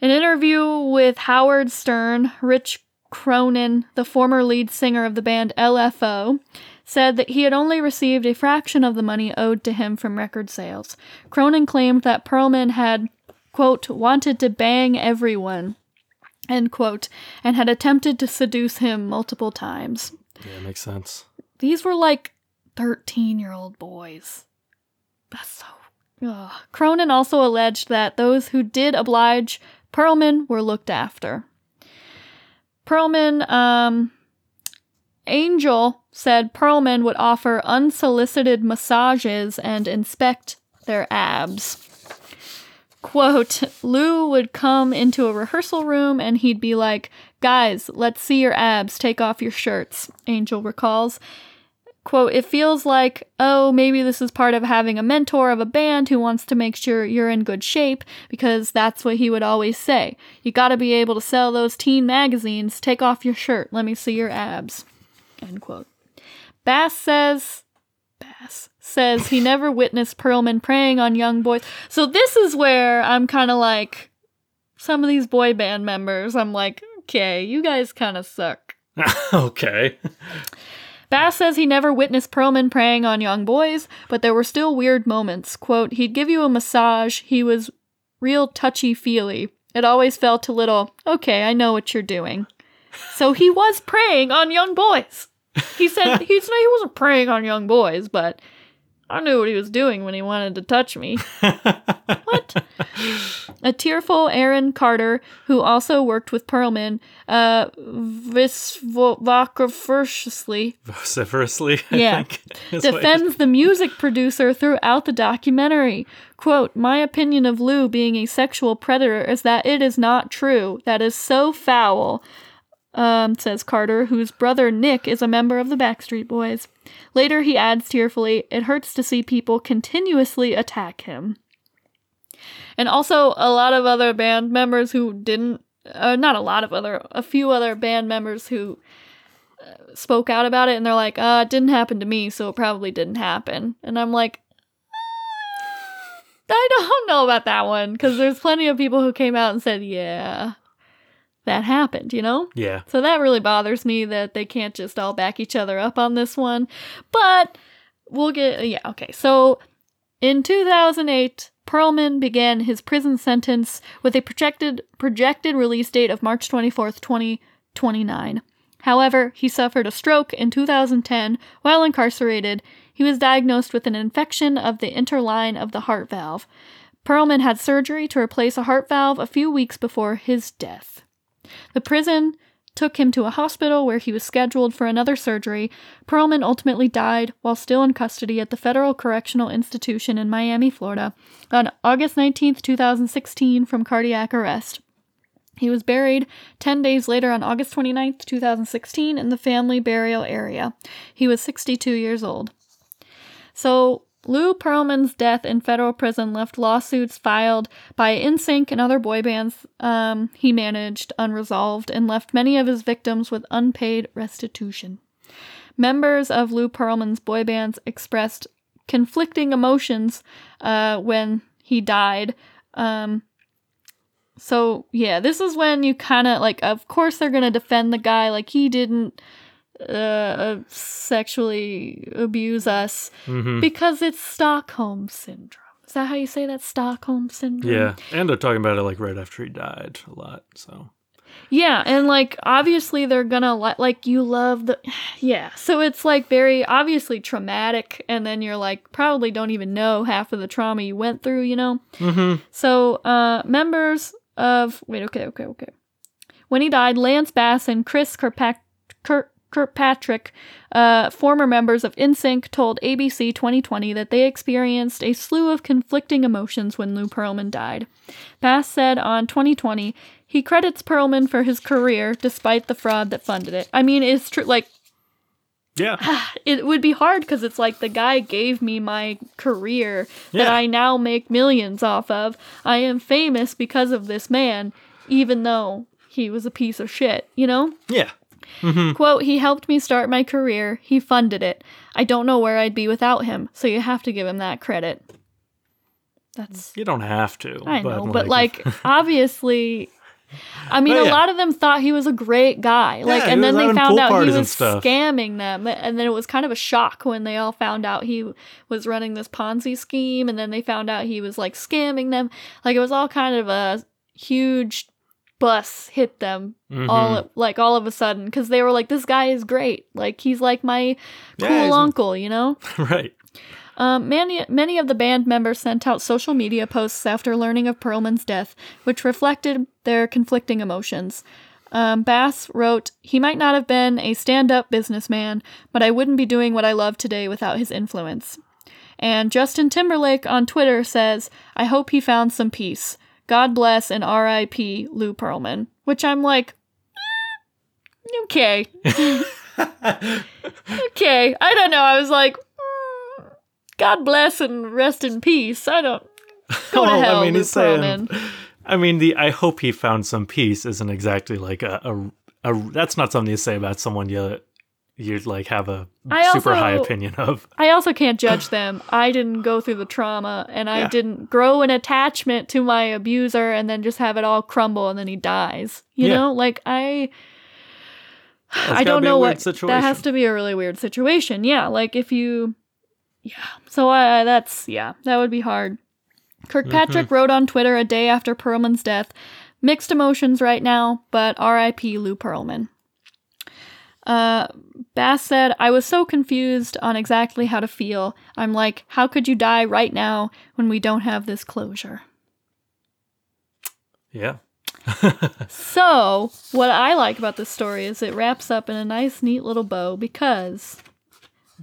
[SPEAKER 2] an interview with Howard Stern, Rich Cronin, the former lead singer of the band LFO, said that he had only received a fraction of the money owed to him from record sales. Cronin claimed that Pearlman had, quote, wanted to bang everyone, end quote, and had attempted to seduce him multiple times.
[SPEAKER 1] yeah, makes sense.
[SPEAKER 2] These were like 13 year old boys. That's so. Ugh. Cronin also alleged that those who did oblige Pearlman were looked after. Pearlman, um, Angel said Pearlman would offer unsolicited massages and inspect their abs. Quote, Lou would come into a rehearsal room and he'd be like, Guys, let's see your abs, take off your shirts, Angel recalls. Quote, it feels like, oh, maybe this is part of having a mentor of a band who wants to make sure you're in good shape, because that's what he would always say. You gotta be able to sell those teen magazines, take off your shirt, let me see your abs. End quote. Bass says, Bass says he never witnessed Pearlman preying on young boys. So this is where I'm kind of like, some of these boy band members, I'm like, okay, you guys kind of suck.
[SPEAKER 1] okay.
[SPEAKER 2] Bass says he never witnessed Pearlman preying on young boys, but there were still weird moments. Quote, he'd give you a massage. He was real touchy feely. It always felt a little, okay, I know what you're doing. So he was preying on young boys. He said he's he wasn't preying on young boys, but I knew what he was doing when he wanted to touch me. what? A tearful Aaron Carter, who also worked with Pearlman, uh, vociferously,
[SPEAKER 1] Vociferously, I
[SPEAKER 2] Yeah.
[SPEAKER 1] think, is what it-
[SPEAKER 2] defends the music producer throughout the documentary. Quote, My opinion of Lou being a sexual predator is that it is not true. That is so foul, um, says Carter, whose brother Nick is a member of the Backstreet Boys. Later, he adds tearfully, It hurts to see people continuously attack him. And also, a lot of other band members who didn't, uh, not a lot of other, a few other band members who uh, spoke out about it and they're like, uh, it didn't happen to me, so it probably didn't happen. And I'm like, I don't know about that one because there's plenty of people who came out and said, yeah, that happened, you know?
[SPEAKER 1] yeah.
[SPEAKER 2] So that really bothers me that they can't just all back each other up on this one. But we'll get, yeah, okay. So in 2008, Pearlman began his prison sentence with a projected projected release date of March 24th, 2029. However, he suffered a stroke in 2010 while incarcerated. He was diagnosed with an infection of the interline of the heart valve. Pearlman had surgery to replace a heart valve a few weeks before his death. The prison took him to a hospital where he was scheduled for another surgery. Pearlman ultimately died while still in custody at the Federal Correctional Institution in Miami, Florida, on August 19, 2016, from cardiac arrest. He was buried 10 days later on August 29, 2016, in the family burial area. He was 62 years old. So, Lou Pearlman's death in federal prison left lawsuits filed by NSYNC and other boy bands um, he managed unresolved and left many of his victims with unpaid restitution. Members of Lou Pearlman's boy bands expressed conflicting emotions uh, when he died. Um, so, yeah, this is when you kind of like, of course, they're going to defend the guy. Like, he didn't uh, sexually abuse us
[SPEAKER 1] hmm
[SPEAKER 2] because it's Stockholm syndrome. Is that how you say that? Stockholm syndrome?
[SPEAKER 1] Yeah. And they're talking about it like right after he died a lot. So,
[SPEAKER 2] Yeah, and like obviously they're gonna li- like you love the yeah. So it's like very obviously traumatic, and then you're like probably don't even know half of the trauma you went through, you know.
[SPEAKER 1] hmm
[SPEAKER 2] So uh, members of wait, okay, okay, okay. When he died, Lance Bass and Chris Kirkpatrick. Kirk, Kirkpatrick, uh, former members of NSYNC, told ABC 2020 that they experienced a slew of conflicting emotions when Lou Pearlman died. Bass said on 2020 he credits Pearlman for his career despite the fraud that funded it. I mean, it's true. Like,
[SPEAKER 1] yeah.
[SPEAKER 2] it would be hard because it's like the guy gave me my career that
[SPEAKER 1] Yeah.
[SPEAKER 2] I now make millions off of. I am famous because of this man, even though he was a piece of shit, you know?
[SPEAKER 1] Yeah. Hmm
[SPEAKER 2] Quote, he helped me start my career. He funded it. I don't know where I'd be without him, so you have to give him that credit. That's
[SPEAKER 1] You don't have to.
[SPEAKER 2] I know, but like obviously I mean,
[SPEAKER 1] Oh,
[SPEAKER 2] a lot of them thought he was a great guy. Like,
[SPEAKER 1] he
[SPEAKER 2] and then they found out he was scamming them. And then it was kind of a shock when they all found out he was running this Ponzi scheme. And then they found out he was like scamming them. Like, it was all kind of a huge bus hit them
[SPEAKER 1] Mhm.
[SPEAKER 2] all like all of a sudden because they were like, this guy is great. Like, he's like my cool
[SPEAKER 1] Yeah,
[SPEAKER 2] uncle, you know?
[SPEAKER 1] right.
[SPEAKER 2] Um, many, many of the band members sent out social media posts after learning of Pearlman's death, which reflected their conflicting emotions. Um, Bass wrote, He might not have been a stand up businessman, but I wouldn't be doing what I love today without his influence. And Justin Timberlake on Twitter says, I hope he found some peace. God bless and R.I.P. Lou Pearlman. Which I'm like, eh, okay. okay. I don't know. I was like, mm, God bless and rest in peace. I don't. Go to
[SPEAKER 1] Well,
[SPEAKER 2] hell, Lou
[SPEAKER 1] he's saying-
[SPEAKER 2] Pearlman.
[SPEAKER 1] I mean, the I hope he found some peace isn't exactly like a, a, a that's not something you say about someone you you'd like have a
[SPEAKER 2] I
[SPEAKER 1] super high opinion of.
[SPEAKER 2] I also can't judge them. I didn't go through the trauma and I
[SPEAKER 1] Yeah.
[SPEAKER 2] didn't grow an attachment to my abuser and then just have it all crumble and then he dies. You
[SPEAKER 1] Yeah.
[SPEAKER 2] know? Like, I.
[SPEAKER 1] It's
[SPEAKER 2] I don't
[SPEAKER 1] be a
[SPEAKER 2] know
[SPEAKER 1] weird
[SPEAKER 2] what
[SPEAKER 1] situation.
[SPEAKER 2] that has to be a really weird situation. Yeah, like if you, yeah. So I that's yeah, that would be hard. Kirkpatrick
[SPEAKER 1] Mm-hmm.
[SPEAKER 2] wrote on Twitter a day after Pearlman's death, mixed emotions right now, but R.I.P. Lou Pearlman. Uh, Bass said, I was so confused on exactly how to feel. I'm like, how could you die right now when we don't have this closure?
[SPEAKER 1] Yeah.
[SPEAKER 2] So, what I like about this story is it wraps up in a nice, neat little bow because.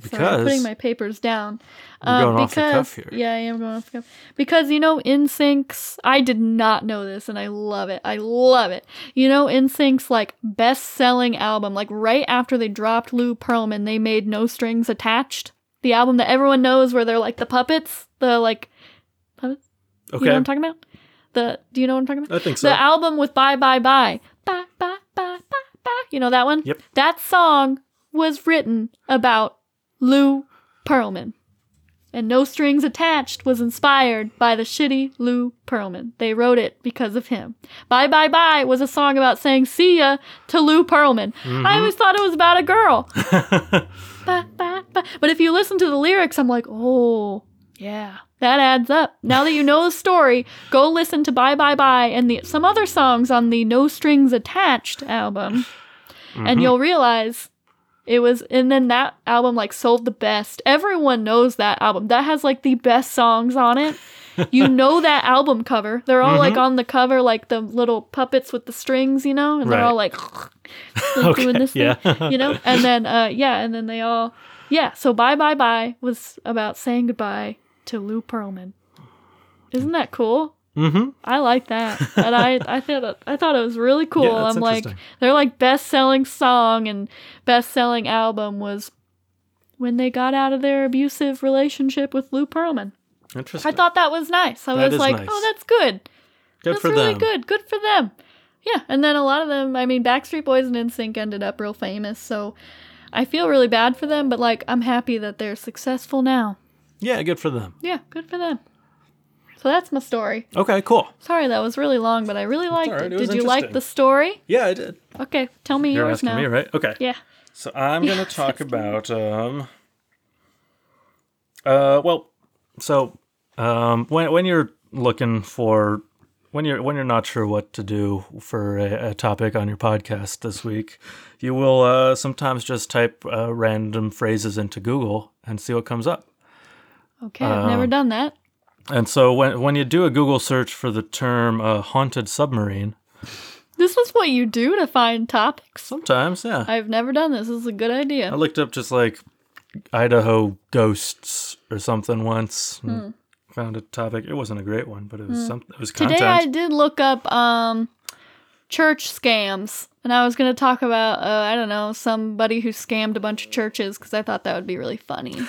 [SPEAKER 2] Sorry, I'm putting my papers down.
[SPEAKER 1] You're
[SPEAKER 2] Um,
[SPEAKER 1] going off the
[SPEAKER 2] because,
[SPEAKER 1] cuff here.
[SPEAKER 2] Yeah, I am going off the cuff. Because, you know, NSYNC's, I did not know this and I love it. I love it. You know, NSYNC's like best selling album, like right after they dropped Lou Pearlman, they made No Strings Attached. The album that everyone knows where they're like the puppets, the like puppets. Okay. You know what I'm talking about? The do you know what I'm talking about?
[SPEAKER 1] I think so.
[SPEAKER 2] The album with Bye Bye Bye. Bye Bye Bye Bye Bye. You know that one?
[SPEAKER 1] Yep.
[SPEAKER 2] That song was written about Lou Pearlman. And No Strings Attached was inspired by the shitty Lou Pearlman. They wrote it because of him. Bye Bye Bye was a song about saying see ya to Lou Pearlman.
[SPEAKER 1] Mm-hmm.
[SPEAKER 2] I always thought it was about a girl. Ba, ba, ba. But if you listen to the lyrics, I'm like, oh, yeah, that adds up. Now that you know the story, go listen to Bye Bye Bye and the, some other songs on the No Strings Attached album, and you'll realize it was. And then that album like sold the best. Everyone knows that album. That has like the best songs on it. You know that album cover. They're all like on the cover, like the little puppets with the strings, you know, and they're all like, like
[SPEAKER 1] Okay,
[SPEAKER 2] doing this thing,
[SPEAKER 1] yeah.
[SPEAKER 2] you know. And then, uh, yeah, and then they all, yeah. So bye bye bye was about saying goodbye to Lou Pearlman. Isn't that cool?
[SPEAKER 1] Mm-hmm.
[SPEAKER 2] I like that, and I I thought it, I thought it was really cool.
[SPEAKER 1] Yeah,
[SPEAKER 2] I'm like, their like best selling song and best selling album was when they got out of their abusive relationship with Lou Pearlman.
[SPEAKER 1] Interesting.
[SPEAKER 2] I thought that was nice. I
[SPEAKER 1] That
[SPEAKER 2] was like,
[SPEAKER 1] nice.
[SPEAKER 2] oh, that's good.
[SPEAKER 1] Good
[SPEAKER 2] That's
[SPEAKER 1] for
[SPEAKER 2] really
[SPEAKER 1] them.
[SPEAKER 2] good. Good for them. Yeah, and then a lot of them, I mean, Backstreet Boys and NSYNC ended up real famous, so I feel really bad for them, but like I'm happy that they're successful now.
[SPEAKER 1] Yeah, good for them.
[SPEAKER 2] Yeah, good for them. So that's my story.
[SPEAKER 1] Okay, cool.
[SPEAKER 2] Sorry that was really long, but I really liked
[SPEAKER 1] all right,
[SPEAKER 2] it.
[SPEAKER 1] it
[SPEAKER 2] Did you like the story?
[SPEAKER 1] Yeah, I did.
[SPEAKER 2] Okay, tell me yours now.
[SPEAKER 1] You're
[SPEAKER 2] yours
[SPEAKER 1] asking
[SPEAKER 2] now.
[SPEAKER 1] me, right? Okay.
[SPEAKER 2] Yeah.
[SPEAKER 1] So I'm gonna
[SPEAKER 2] Yes,
[SPEAKER 1] talk about um uh well so um when when you're looking for when you're when you're not sure what to do for a, a topic on your podcast this week, you will uh, sometimes just type uh, random phrases into Google and see what comes up.
[SPEAKER 2] Okay, I've never
[SPEAKER 1] Um,
[SPEAKER 2] done that.
[SPEAKER 1] And so when when you do a Google search for the term uh, haunted submarine,
[SPEAKER 2] This is what you do to find topics.
[SPEAKER 1] sometimes yeah,
[SPEAKER 2] I've never done this. This is a good idea.
[SPEAKER 1] I looked up just like Idaho ghosts or something once. and Found a topic. It wasn't a great one, but it was something. It was content.
[SPEAKER 2] Today I did look up um church scams and I was going to talk about uh, I don't know, somebody who scammed a bunch of churches cuz I thought that would be really funny.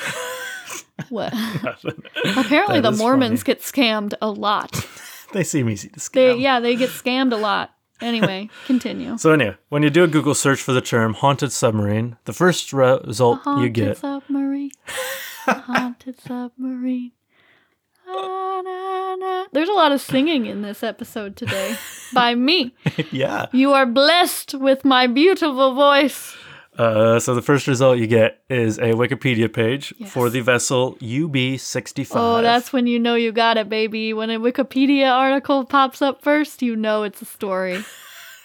[SPEAKER 2] what? Apparently the Mormons
[SPEAKER 1] funny.
[SPEAKER 2] get scammed a lot.
[SPEAKER 1] they seem easy to scam.
[SPEAKER 2] They yeah, they get scammed a lot. Anyway, continue.
[SPEAKER 1] So anyway, when you do a Google search for the term haunted submarine, the first re- result you get
[SPEAKER 2] Haunted submarine. Haunted submarine. Na, na. There's a lot of singing in this episode today by me.
[SPEAKER 1] yeah.
[SPEAKER 2] You are blessed with my beautiful voice.
[SPEAKER 1] Uh, so the first result you get is a Wikipedia page
[SPEAKER 2] Yes.
[SPEAKER 1] for the vessel UB65.
[SPEAKER 2] Oh, that's when you know you got it, baby. When a Wikipedia article pops up first, you know it's a story.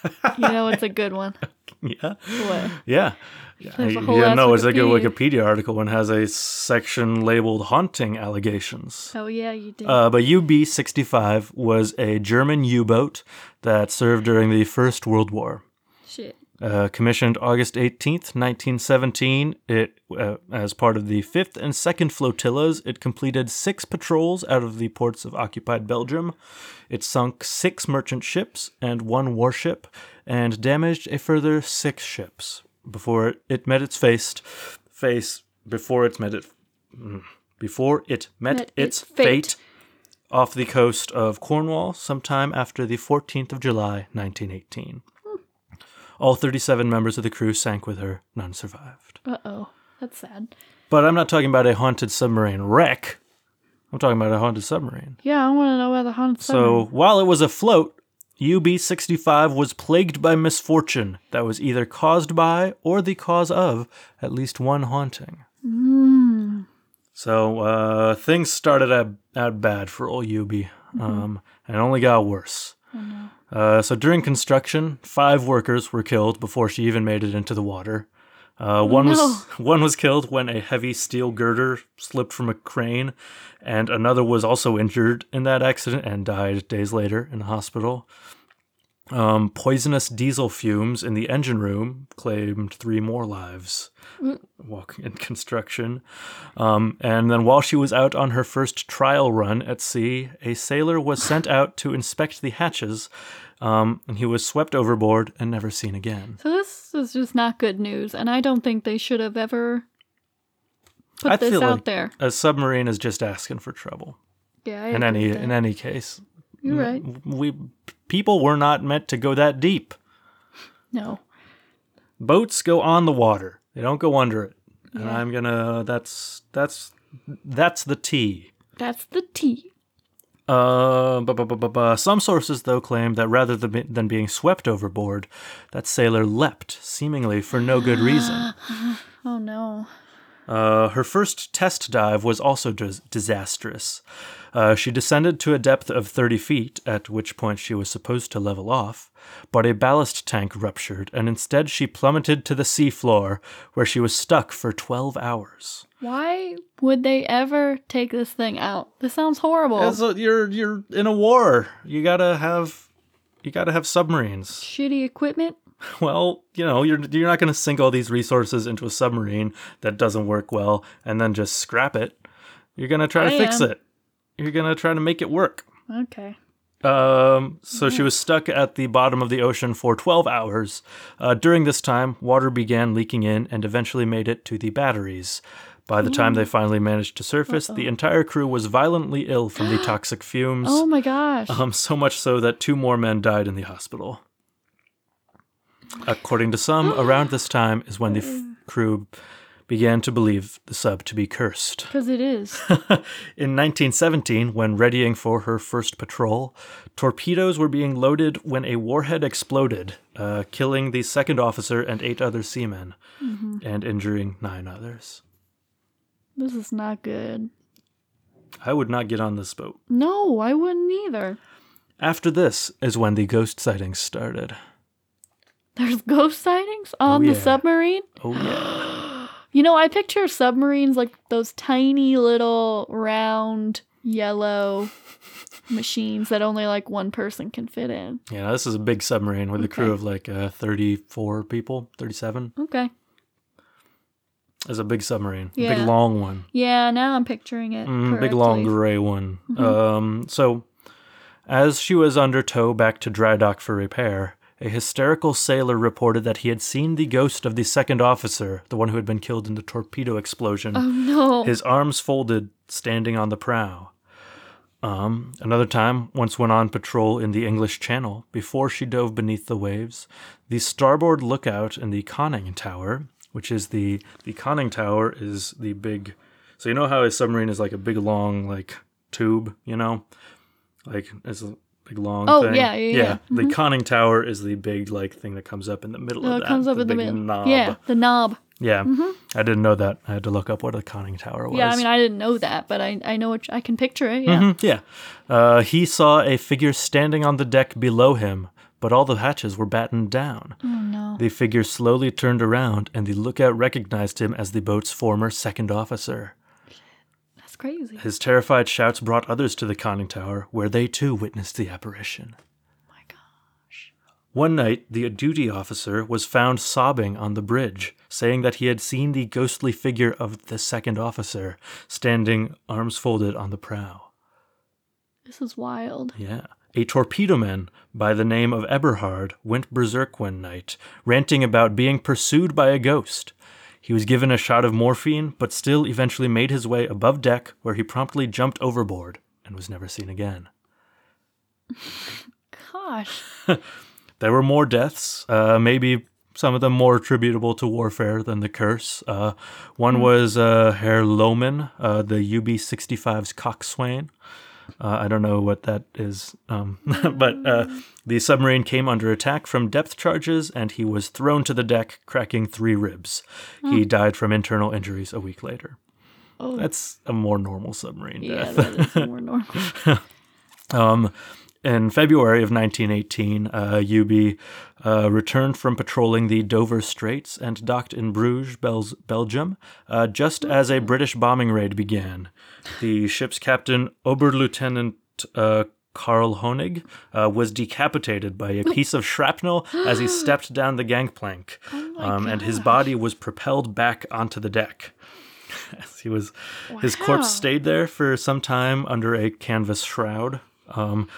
[SPEAKER 2] you know it's a good one.
[SPEAKER 1] yeah.
[SPEAKER 2] What?
[SPEAKER 1] Yeah.
[SPEAKER 2] There's a
[SPEAKER 1] You
[SPEAKER 2] whole
[SPEAKER 1] know it's a good
[SPEAKER 2] Wikipedia.
[SPEAKER 1] Article it has a section labeled haunting allegations.
[SPEAKER 2] Oh yeah, you did.
[SPEAKER 1] Uh, but UB 65 was a German U boat that served during the First World War. Uh, commissioned August 18th, 1917, it uh, as part of the 5th and 2nd flotillas, it completed six patrols out of the ports of occupied Belgium. It sunk six merchant ships and one warship, and damaged a further six ships before it, it met its face. Face before it met it. mm, Before it met,
[SPEAKER 2] Met
[SPEAKER 1] its,
[SPEAKER 2] its
[SPEAKER 1] fate.
[SPEAKER 2] fate.
[SPEAKER 1] off the coast of Cornwall sometime after the 14th of July, 1918. All 37 members of the crew sank with her, none survived.
[SPEAKER 2] Uh oh, that's sad.
[SPEAKER 1] But I'm not talking about a haunted submarine wreck. I'm talking about a haunted submarine.
[SPEAKER 2] Yeah, I want to know about the haunted
[SPEAKER 1] So while it was afloat, UB 65 was plagued by misfortune that was either caused by or the cause of at least one haunting. So uh, things started out, out bad for old UB, um, and it only got worse. Uh, so during construction, five workers were killed before she even made it into the water. Uh, one was one was killed when a heavy steel girder slipped from a crane, and another was also injured in that accident and died days later in the hospital. Um, poisonous diesel fumes in the engine room claimed three more lives while in construction. Um, and then while she was out on her first trial run at sea, a sailor was sent out to inspect the hatches, um, and he was swept overboard and never seen again.
[SPEAKER 2] So this is just not good news, and I don't think they should have ever put
[SPEAKER 1] I
[SPEAKER 2] this out
[SPEAKER 1] like
[SPEAKER 2] there.
[SPEAKER 1] A submarine is just asking for trouble.
[SPEAKER 2] Yeah, I
[SPEAKER 1] In any
[SPEAKER 2] that.
[SPEAKER 1] in any case,
[SPEAKER 2] You're right.
[SPEAKER 1] we people were not meant to go that deep.
[SPEAKER 2] No.
[SPEAKER 1] boats go on the water they don't go under it and i'm gonna that's that's that's the t
[SPEAKER 2] That's the T.
[SPEAKER 1] uh, bu- bu- bu- bu- bu- some sources though claim that rather than, be- than being swept overboard that sailor leapt seemingly for no good reason
[SPEAKER 2] Oh no.
[SPEAKER 1] Uh, her first test dive was also dis- disastrous. Uh, she descended to a depth of 30 feet, at which point she was supposed to level off, but a ballast tank ruptured, and instead she plummeted to the seafloor, where she was stuck for 12 hours.
[SPEAKER 2] Why would they ever take this thing out? This sounds horrible.
[SPEAKER 1] As a- you're you're in a war. You gotta have you gotta have submarines.
[SPEAKER 2] Shitty equipment.
[SPEAKER 1] Well, you know, you're you're not gonna sink all these resources into a submarine that doesn't work well and then just scrap it. You're gonna try to
[SPEAKER 2] I
[SPEAKER 1] fix
[SPEAKER 2] am.
[SPEAKER 1] it. You're gonna try to make it work.
[SPEAKER 2] Okay.
[SPEAKER 1] Um, so she was stuck at the bottom of the ocean for 12 hours. Uh, during this time, water began leaking in and eventually made it to the batteries. By the time they finally managed to surface, the entire crew was violently ill from the toxic fumes.
[SPEAKER 2] Oh my gosh.
[SPEAKER 1] Um, so much so that two more men died in the hospital. According to some, around this time is when the f- crew began to believe the sub to be cursed.
[SPEAKER 2] Because it is.
[SPEAKER 1] In 1917, when readying for her first patrol, torpedoes were being loaded when a warhead exploded, uh, killing the second officer and eight other seamen, and injuring nine others.
[SPEAKER 2] this is not good.
[SPEAKER 1] I would not get on this boat.
[SPEAKER 2] No, I wouldn't either.
[SPEAKER 1] After this is when the ghost sightings started.
[SPEAKER 2] There's ghost sightings on the
[SPEAKER 1] yeah.
[SPEAKER 2] submarine?
[SPEAKER 1] Oh, yeah.
[SPEAKER 2] You know, I picture submarines like those tiny little round yellow machines that only like one person can fit in.
[SPEAKER 1] Yeah, this is a big submarine with a crew of like uh, 34 people, 37.
[SPEAKER 2] Okay.
[SPEAKER 1] It's a big submarine, a
[SPEAKER 2] Yeah.
[SPEAKER 1] big long one.
[SPEAKER 2] Yeah, now I'm picturing it.
[SPEAKER 1] Mm, big long gray one. Um, so, as she was under tow back to dry dock for repair, a hysterical sailor reported that he had seen the ghost of the second officer, the one who had been killed in the torpedo explosion,
[SPEAKER 2] Oh no.
[SPEAKER 1] his arms folded, standing on the prow. Um, another time, once went on patrol in the English Channel before she dove beneath the waves. The starboard lookout in the conning tower, which is the the conning tower, is the big. So you know how a submarine is like a big long like tube, you know, like it's a big long.
[SPEAKER 2] Oh,
[SPEAKER 1] thing.
[SPEAKER 2] yeah, yeah, yeah.
[SPEAKER 1] The conning tower is the big like thing that comes up in the middle
[SPEAKER 2] Oh,
[SPEAKER 1] of that.
[SPEAKER 2] comes up
[SPEAKER 1] the
[SPEAKER 2] in the middle.
[SPEAKER 1] knob.
[SPEAKER 2] Yeah, the knob.
[SPEAKER 1] Yeah, I didn't know that. I had to look up what a conning tower was.
[SPEAKER 2] Yeah, I mean, I didn't know that, but I, I know what I can picture it. Yeah.
[SPEAKER 1] Mhm, yeah. Uh, he saw a figure standing on the deck below him, but all the hatches were battened down.
[SPEAKER 2] Oh no.
[SPEAKER 1] The figure slowly turned around, and the lookout recognized him as the boat's former second officer.
[SPEAKER 2] Crazy.
[SPEAKER 1] His terrified shouts brought others to the conning tower, where they too witnessed the apparition.
[SPEAKER 2] my gosh.
[SPEAKER 1] One night, the duty officer was found sobbing on the bridge, saying that he had seen the ghostly figure of the second officer standing, arms folded, on the prow.
[SPEAKER 2] This is wild.
[SPEAKER 1] Yeah. A torpedo man by the name of Eberhard went berserk one night, ranting about being pursued by a ghost. He was given a shot of morphine, but still eventually made his way above deck, where he promptly jumped overboard and was never seen again.
[SPEAKER 2] Gosh.
[SPEAKER 1] There were more deaths, uh, maybe some of them more attributable to warfare than the curse. Uh, one was uh, Herr Lohmann, uh, the UB 65's coxswain. Uh, I don't know what that is, um, but uh, the submarine came under attack from depth charges, and he was thrown to the deck, cracking three ribs. He died from internal injuries a week later.
[SPEAKER 2] Oh,
[SPEAKER 1] That's a more normal submarine
[SPEAKER 2] yeah,
[SPEAKER 1] death.
[SPEAKER 2] that is more normal.
[SPEAKER 1] Um, in February of 1918, uh, UB uh, returned from patrolling the Dover Straits and docked in Bruges, Bel- Belgium, uh, just as a British bombing raid began. The ship's captain, Oberlieutenant uh, Karl Honig, uh, was decapitated by a piece of shrapnel as he stepped down the gangplank, um, and his body was propelled back onto the deck. He was, his corpse stayed there for some time under a canvas shroud. Um,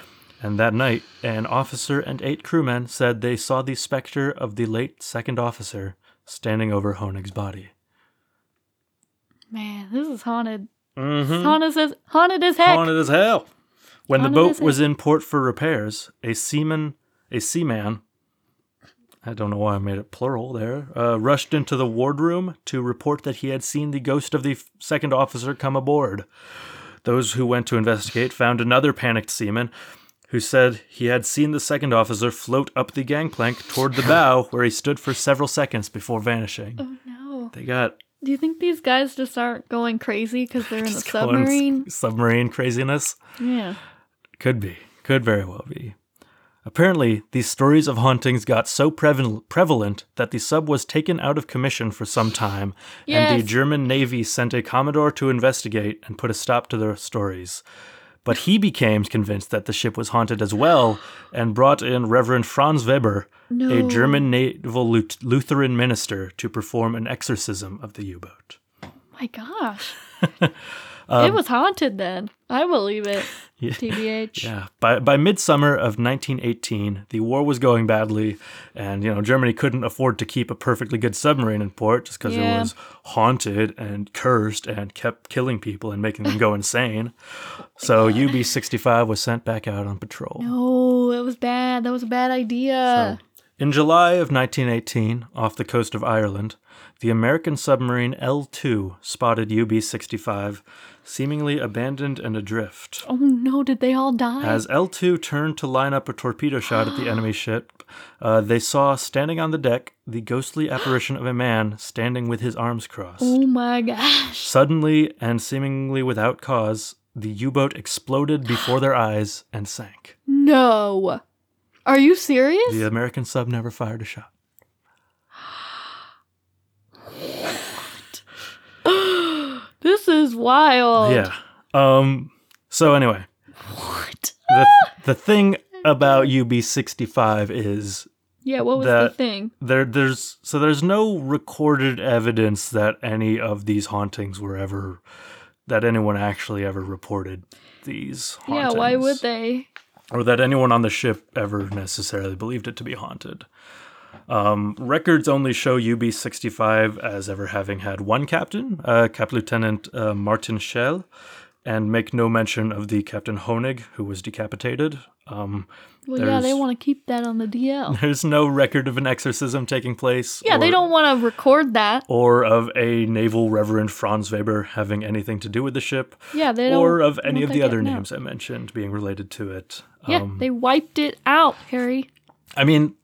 [SPEAKER 1] and that night, an officer and eight crewmen said they saw the specter of the late second officer standing over Honig's body.
[SPEAKER 2] Man, this is haunted.
[SPEAKER 1] Mm-hmm.
[SPEAKER 2] Haunted as haunted as heck.
[SPEAKER 1] Haunted as hell. When the boat was in port for repairs, a seaman, a seaman, I don't know why I made it plural there, uh, rushed into the wardroom to report that he had seen the ghost of the f- second officer come aboard. Those who went to investigate found another panicked seaman who said he had seen the second officer float up the gangplank toward the bow where he stood for several seconds before vanishing.
[SPEAKER 2] Oh no.
[SPEAKER 1] They got
[SPEAKER 2] Do you think these guys just aren't going crazy because they're in the
[SPEAKER 1] just going s-
[SPEAKER 2] submarine?
[SPEAKER 1] submarine craziness.
[SPEAKER 2] Yeah.
[SPEAKER 1] Could be. Could very well be. Apparently, these stories of hauntings got so preval- prevalent that the sub was taken out of commission for some time, and the German Navy sent a commodore to investigate and put a stop to the stories. But he became convinced that the ship was haunted as well and brought in Reverend Franz Weber, a German naval Lutheran minister, to perform an exorcism of the U boat.
[SPEAKER 2] Oh My gosh.
[SPEAKER 1] Um,
[SPEAKER 2] it was haunted then. I believe it.
[SPEAKER 1] Yeah.
[SPEAKER 2] TBH.
[SPEAKER 1] Yeah. By by midsummer of 1918, the war was going badly, and you know Germany couldn't afford to keep a perfectly good submarine in port just because
[SPEAKER 2] Yeah.
[SPEAKER 1] it was haunted and cursed and kept killing people and making them go insane. So UB-65 was sent back out on patrol.
[SPEAKER 2] No, it was bad. That was a bad idea.
[SPEAKER 1] In July of 1918, off the coast of Ireland, the American submarine L2 spotted UB-65, seemingly abandoned and adrift.
[SPEAKER 2] oh no, did they all die?
[SPEAKER 1] As L2 turned to line up a torpedo shot at the enemy ship, uh, they saw standing on the deck the ghostly apparition of a man standing with his arms crossed.
[SPEAKER 2] oh my gosh.
[SPEAKER 1] Suddenly and seemingly without cause, the U boat exploded before their eyes and sank.
[SPEAKER 2] No. Are you serious?
[SPEAKER 1] The American sub never fired a shot.
[SPEAKER 2] This is wild.
[SPEAKER 1] Yeah. Um. So anyway,
[SPEAKER 2] What?
[SPEAKER 1] the the thing about UB65 is
[SPEAKER 2] Yeah, what was the thing?
[SPEAKER 1] there there's so there's no recorded evidence that any of these hauntings were ever that anyone actually ever reported these
[SPEAKER 2] Yeah, why would they?
[SPEAKER 1] or that anyone on the ship ever necessarily believed it to be haunted. Um, records only show UB-65 as ever having had one captain, uh, Cap Lieutenant uh, Martin Schell, and make no mention of the Captain Honig, who was decapitated. Um,
[SPEAKER 2] Well, yeah, they want to keep that on the DL.
[SPEAKER 1] there's no record of an exorcism taking place.
[SPEAKER 2] Yeah, they don't want to record that.
[SPEAKER 1] or of a naval reverend Franz Weber having anything to do with the ship,
[SPEAKER 2] Yeah, they don't.
[SPEAKER 1] or of any of the other
[SPEAKER 2] getting out.
[SPEAKER 1] names I mentioned being related to it.
[SPEAKER 2] Yeah,
[SPEAKER 1] Um,
[SPEAKER 2] they wiped it out, Harry.
[SPEAKER 1] I mean,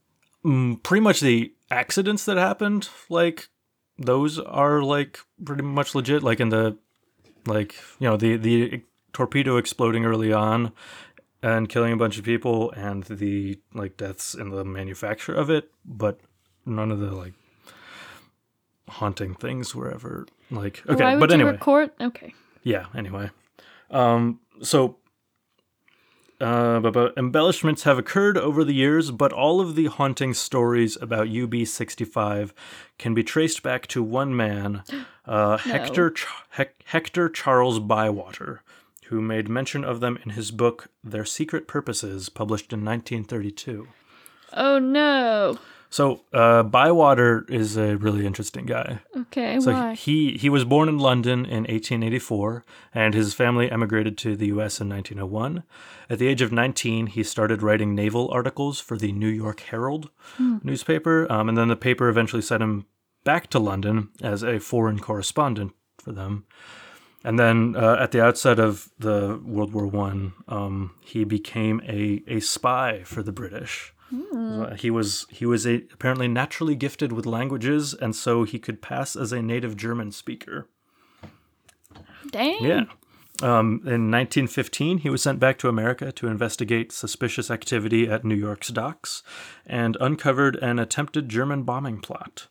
[SPEAKER 1] pretty much the accidents that happened, like those are like pretty much legit. Like in the, like you know the the torpedo exploding early on and killing a bunch of people, and the like deaths in the manufacture of it, but none of the like haunting things were ever like okay.
[SPEAKER 2] Why would
[SPEAKER 1] but
[SPEAKER 2] you
[SPEAKER 1] anyway,
[SPEAKER 2] record? Okay.
[SPEAKER 1] yeah anyway um so uh, embellishments have occurred over the years, but all of the haunting stories about UB65 can be traced back to one man, uh, Hector Ch- Hec- Hector Charles Bywater, who made mention of them in his book Their Secret Purposes, published in 1932.
[SPEAKER 2] Oh no.
[SPEAKER 1] So uh, Bywater is a really interesting guy.
[SPEAKER 2] Okay,
[SPEAKER 1] So
[SPEAKER 2] why?
[SPEAKER 1] he he was born in London in 1884, and his family emigrated to the U.S. in 1901. At the age of 19, he started writing naval articles for the New York Herald newspaper, um, and then the paper eventually sent him back to London as a foreign correspondent for them. and then uh, at the outset of the World War One, um, he became a, a spy for the British. Uh, He was he was a, apparently naturally gifted with languages, and so he could pass as a native German speaker.
[SPEAKER 2] Dang.
[SPEAKER 1] Yeah. Um, in 1915, he was sent back to America to investigate suspicious activity at New York's docks and uncovered an attempted German bombing plot.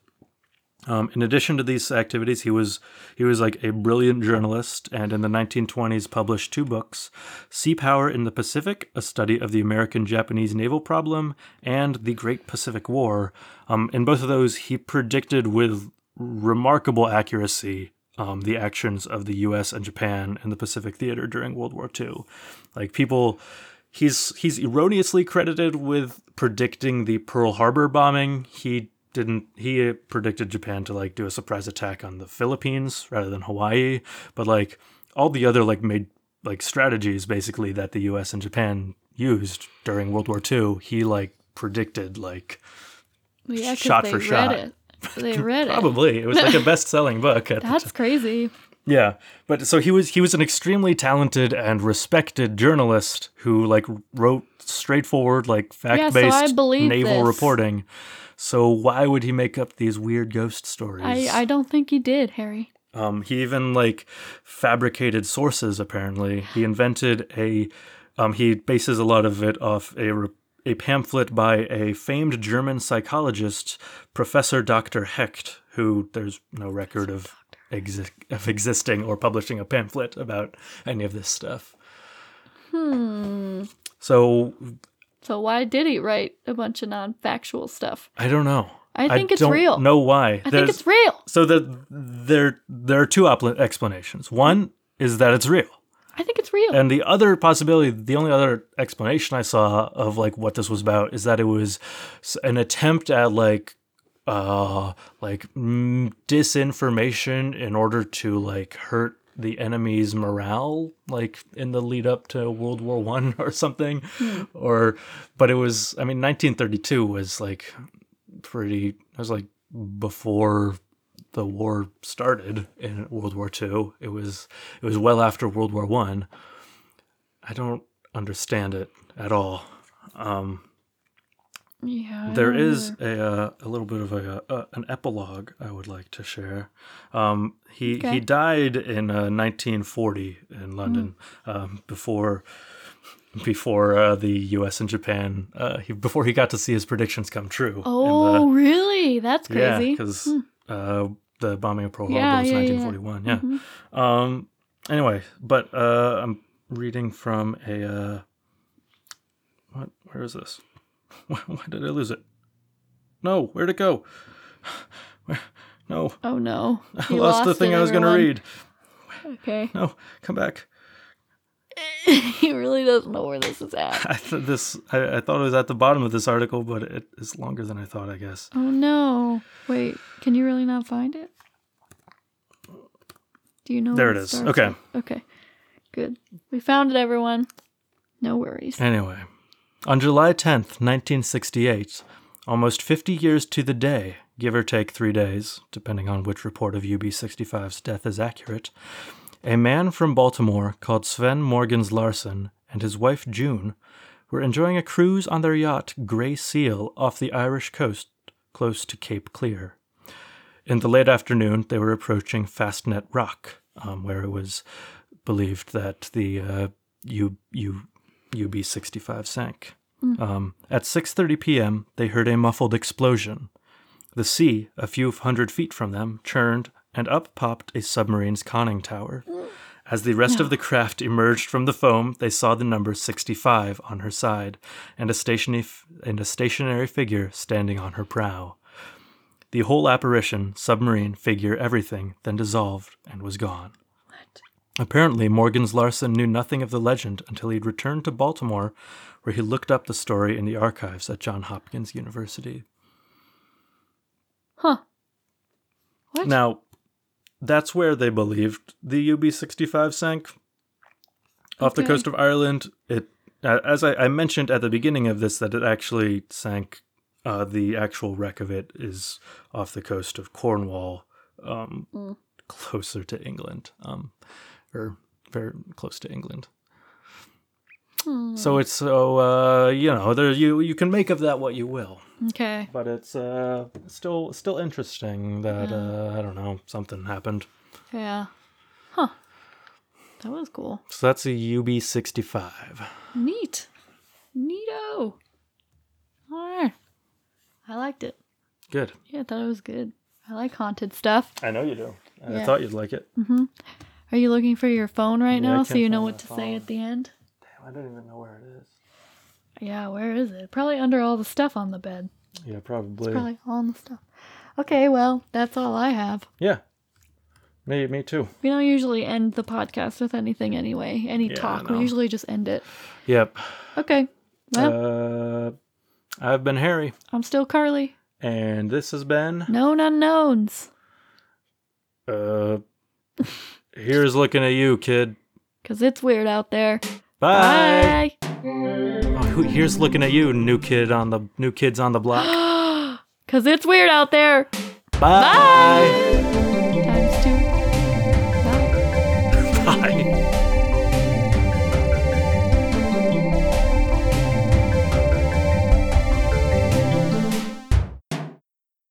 [SPEAKER 1] Um, in addition to these activities, he was he was like a brilliant journalist, and in the 1920s published two books: "Sea Power in the Pacific: A Study of the American-Japanese Naval Problem," and "The Great Pacific War." Um, in both of those, he predicted with remarkable accuracy um, the actions of the U.S. and Japan in the Pacific theater during World War II. Like people, he's he's erroneously credited with predicting the Pearl Harbor bombing. He didn't. He predicted Japan to like do a surprise attack on the Philippines rather than Hawaii. But like all the other like made like strategies basically that the U.S. and Japan used during World War II, he like predicted like
[SPEAKER 2] yeah,
[SPEAKER 1] Shot for shot.
[SPEAKER 2] it. They read it.
[SPEAKER 1] probably it was like a best-selling book at the
[SPEAKER 2] That's crazy.
[SPEAKER 1] Yeah, but so he was he was an extremely talented and respected journalist who like wrote straightforward like fact based
[SPEAKER 2] believe
[SPEAKER 1] naval
[SPEAKER 2] this.
[SPEAKER 1] reporting. So why would he make up these weird ghost stories?
[SPEAKER 2] I, I don't think he did, Harry.
[SPEAKER 1] Um, he even like fabricated sources. Apparently, he invented a. Um, he bases a lot of it off a re- a pamphlet by a famed German psychologist, Professor Dr. Hecht, who there's no record of exi- of existing or publishing a pamphlet about any of this stuff. Hmm. So
[SPEAKER 2] So why did he write a bunch of non-factual stuff?
[SPEAKER 1] I don't know.
[SPEAKER 2] I think it's
[SPEAKER 1] don't
[SPEAKER 2] real.
[SPEAKER 1] Know why?
[SPEAKER 2] I think it's real.
[SPEAKER 1] so the there there are two opl- explanations. One is that it's real.
[SPEAKER 2] I think it's real.
[SPEAKER 1] And the other possibility, the only other explanation I saw of like what this was about is that it was an attempt at like uh like mm, disinformation in order to like hurt the enemy's morale like in the lead up to World War 1 or something or but it was I mean 1932 was like pretty it was like before the war started in World War 2 It was it was well after World War One. I. I don't understand it at all. Um,
[SPEAKER 2] yeah.
[SPEAKER 1] There is a uh, a little bit of a, uh an epilogue I would like to share. Um, he
[SPEAKER 2] Okay.
[SPEAKER 1] he died in uh, 1940 in London
[SPEAKER 2] Hmm.
[SPEAKER 1] um, before before uh, the U.S. and Japan uh, he, before he got to see his predictions come true. in the-
[SPEAKER 2] Oh, really? That's crazy.
[SPEAKER 1] yeah, because uh, the bombing of Pearl Harbor
[SPEAKER 2] Yeah,
[SPEAKER 1] was
[SPEAKER 2] yeah, yeah.
[SPEAKER 1] 1941. Yeah. Um. Anyway, but uh, I'm reading from a. Uh, what? Where is this? Why, did I lose it? No, where'd it go? Where? No,
[SPEAKER 2] oh no.
[SPEAKER 1] I
[SPEAKER 2] You
[SPEAKER 1] lost, the
[SPEAKER 2] it,
[SPEAKER 1] thing I was going to read.
[SPEAKER 2] Okay.
[SPEAKER 1] No, come back.
[SPEAKER 2] he really doesn't know where this is at.
[SPEAKER 1] I th- this I, I thought it was at the bottom of this article, but it is longer than I thought. I guess.
[SPEAKER 2] Oh no. Wait, can you really not find it? Do you know
[SPEAKER 1] There it is. Okay.
[SPEAKER 2] with? Okay. Good. We found it, everyone. No worries.
[SPEAKER 1] Anyway, on July 10th, 1968, almost 50 years to the day, give or take three days, depending on which report of UB65's death is accurate, a man from Baltimore called Sven Morgens Larsen and his wife June were enjoying a cruise on their yacht Grey Seal off the Irish coast close to Cape Clear. In the late afternoon, they were approaching Fastnet Rock, um, where it was believed that the uh, U, U, UB-65 sank. Um, at 6:30 p.m., they heard a muffled explosion. The sea, a few hundred feet from them, churned, and up popped a submarine's conning tower. As the rest of the craft emerged from the foam, they saw the number 65 on her side, and a, stationy, and a stationary figure standing on her prow. The whole apparition, submarine, figure, everything, then dissolved and was gone. Apparently, Morgan's Larson knew nothing of the legend until he'd returned to Baltimore, where he looked up the story in the archives at Johns Hopkins University.
[SPEAKER 2] Huh. What?
[SPEAKER 1] Now, that's where they believed the UB 65 sank. Off the coast of Ireland, it as I, I mentioned at the beginning of this, that it actually sank. Uh, the actual wreck of it is off the coast of Cornwall, um,
[SPEAKER 2] Mm.
[SPEAKER 1] closer to England. Um, or very close to England.
[SPEAKER 2] Hmm.
[SPEAKER 1] So it's so uh, you know there you you can make of that what you will,
[SPEAKER 2] Okay.
[SPEAKER 1] but it's uh, still still interesting that uh, I don't know something happened.
[SPEAKER 2] Yeah. Huh. That was cool.
[SPEAKER 1] So that's a UB65.
[SPEAKER 2] Neat. Neato. Alright. I liked it.
[SPEAKER 1] Good.
[SPEAKER 2] Yeah, I thought it was good. I like haunted stuff.
[SPEAKER 1] I know you do. I thought you'd like it.
[SPEAKER 2] Are you looking for your phone right
[SPEAKER 1] Yeah,
[SPEAKER 2] now so you know what to say at the end?
[SPEAKER 1] Damn, I don't even know where it is.
[SPEAKER 2] Yeah, where is it? Probably under all the stuff on the bed.
[SPEAKER 1] Yeah, probably.
[SPEAKER 2] Probably all on the stuff. Okay, well, that's all I have.
[SPEAKER 1] Yeah. Me, me too.
[SPEAKER 2] We don't usually end the podcast with anything anyway. Any
[SPEAKER 1] Yeah,
[SPEAKER 2] talk. We usually just end it.
[SPEAKER 1] Yep.
[SPEAKER 2] Okay. Well,
[SPEAKER 1] Uh, I've been Harry,
[SPEAKER 2] I'm still Carly.
[SPEAKER 1] and this has been.
[SPEAKER 2] Known unknowns.
[SPEAKER 1] Uh, here's looking at you, kid.
[SPEAKER 2] Because it's weird out there.
[SPEAKER 1] Bye.
[SPEAKER 2] Bye.
[SPEAKER 1] Oh, here's looking at you, new kid on the new kids on the block.
[SPEAKER 2] Because it's weird out there.
[SPEAKER 1] Bye.
[SPEAKER 2] Bye.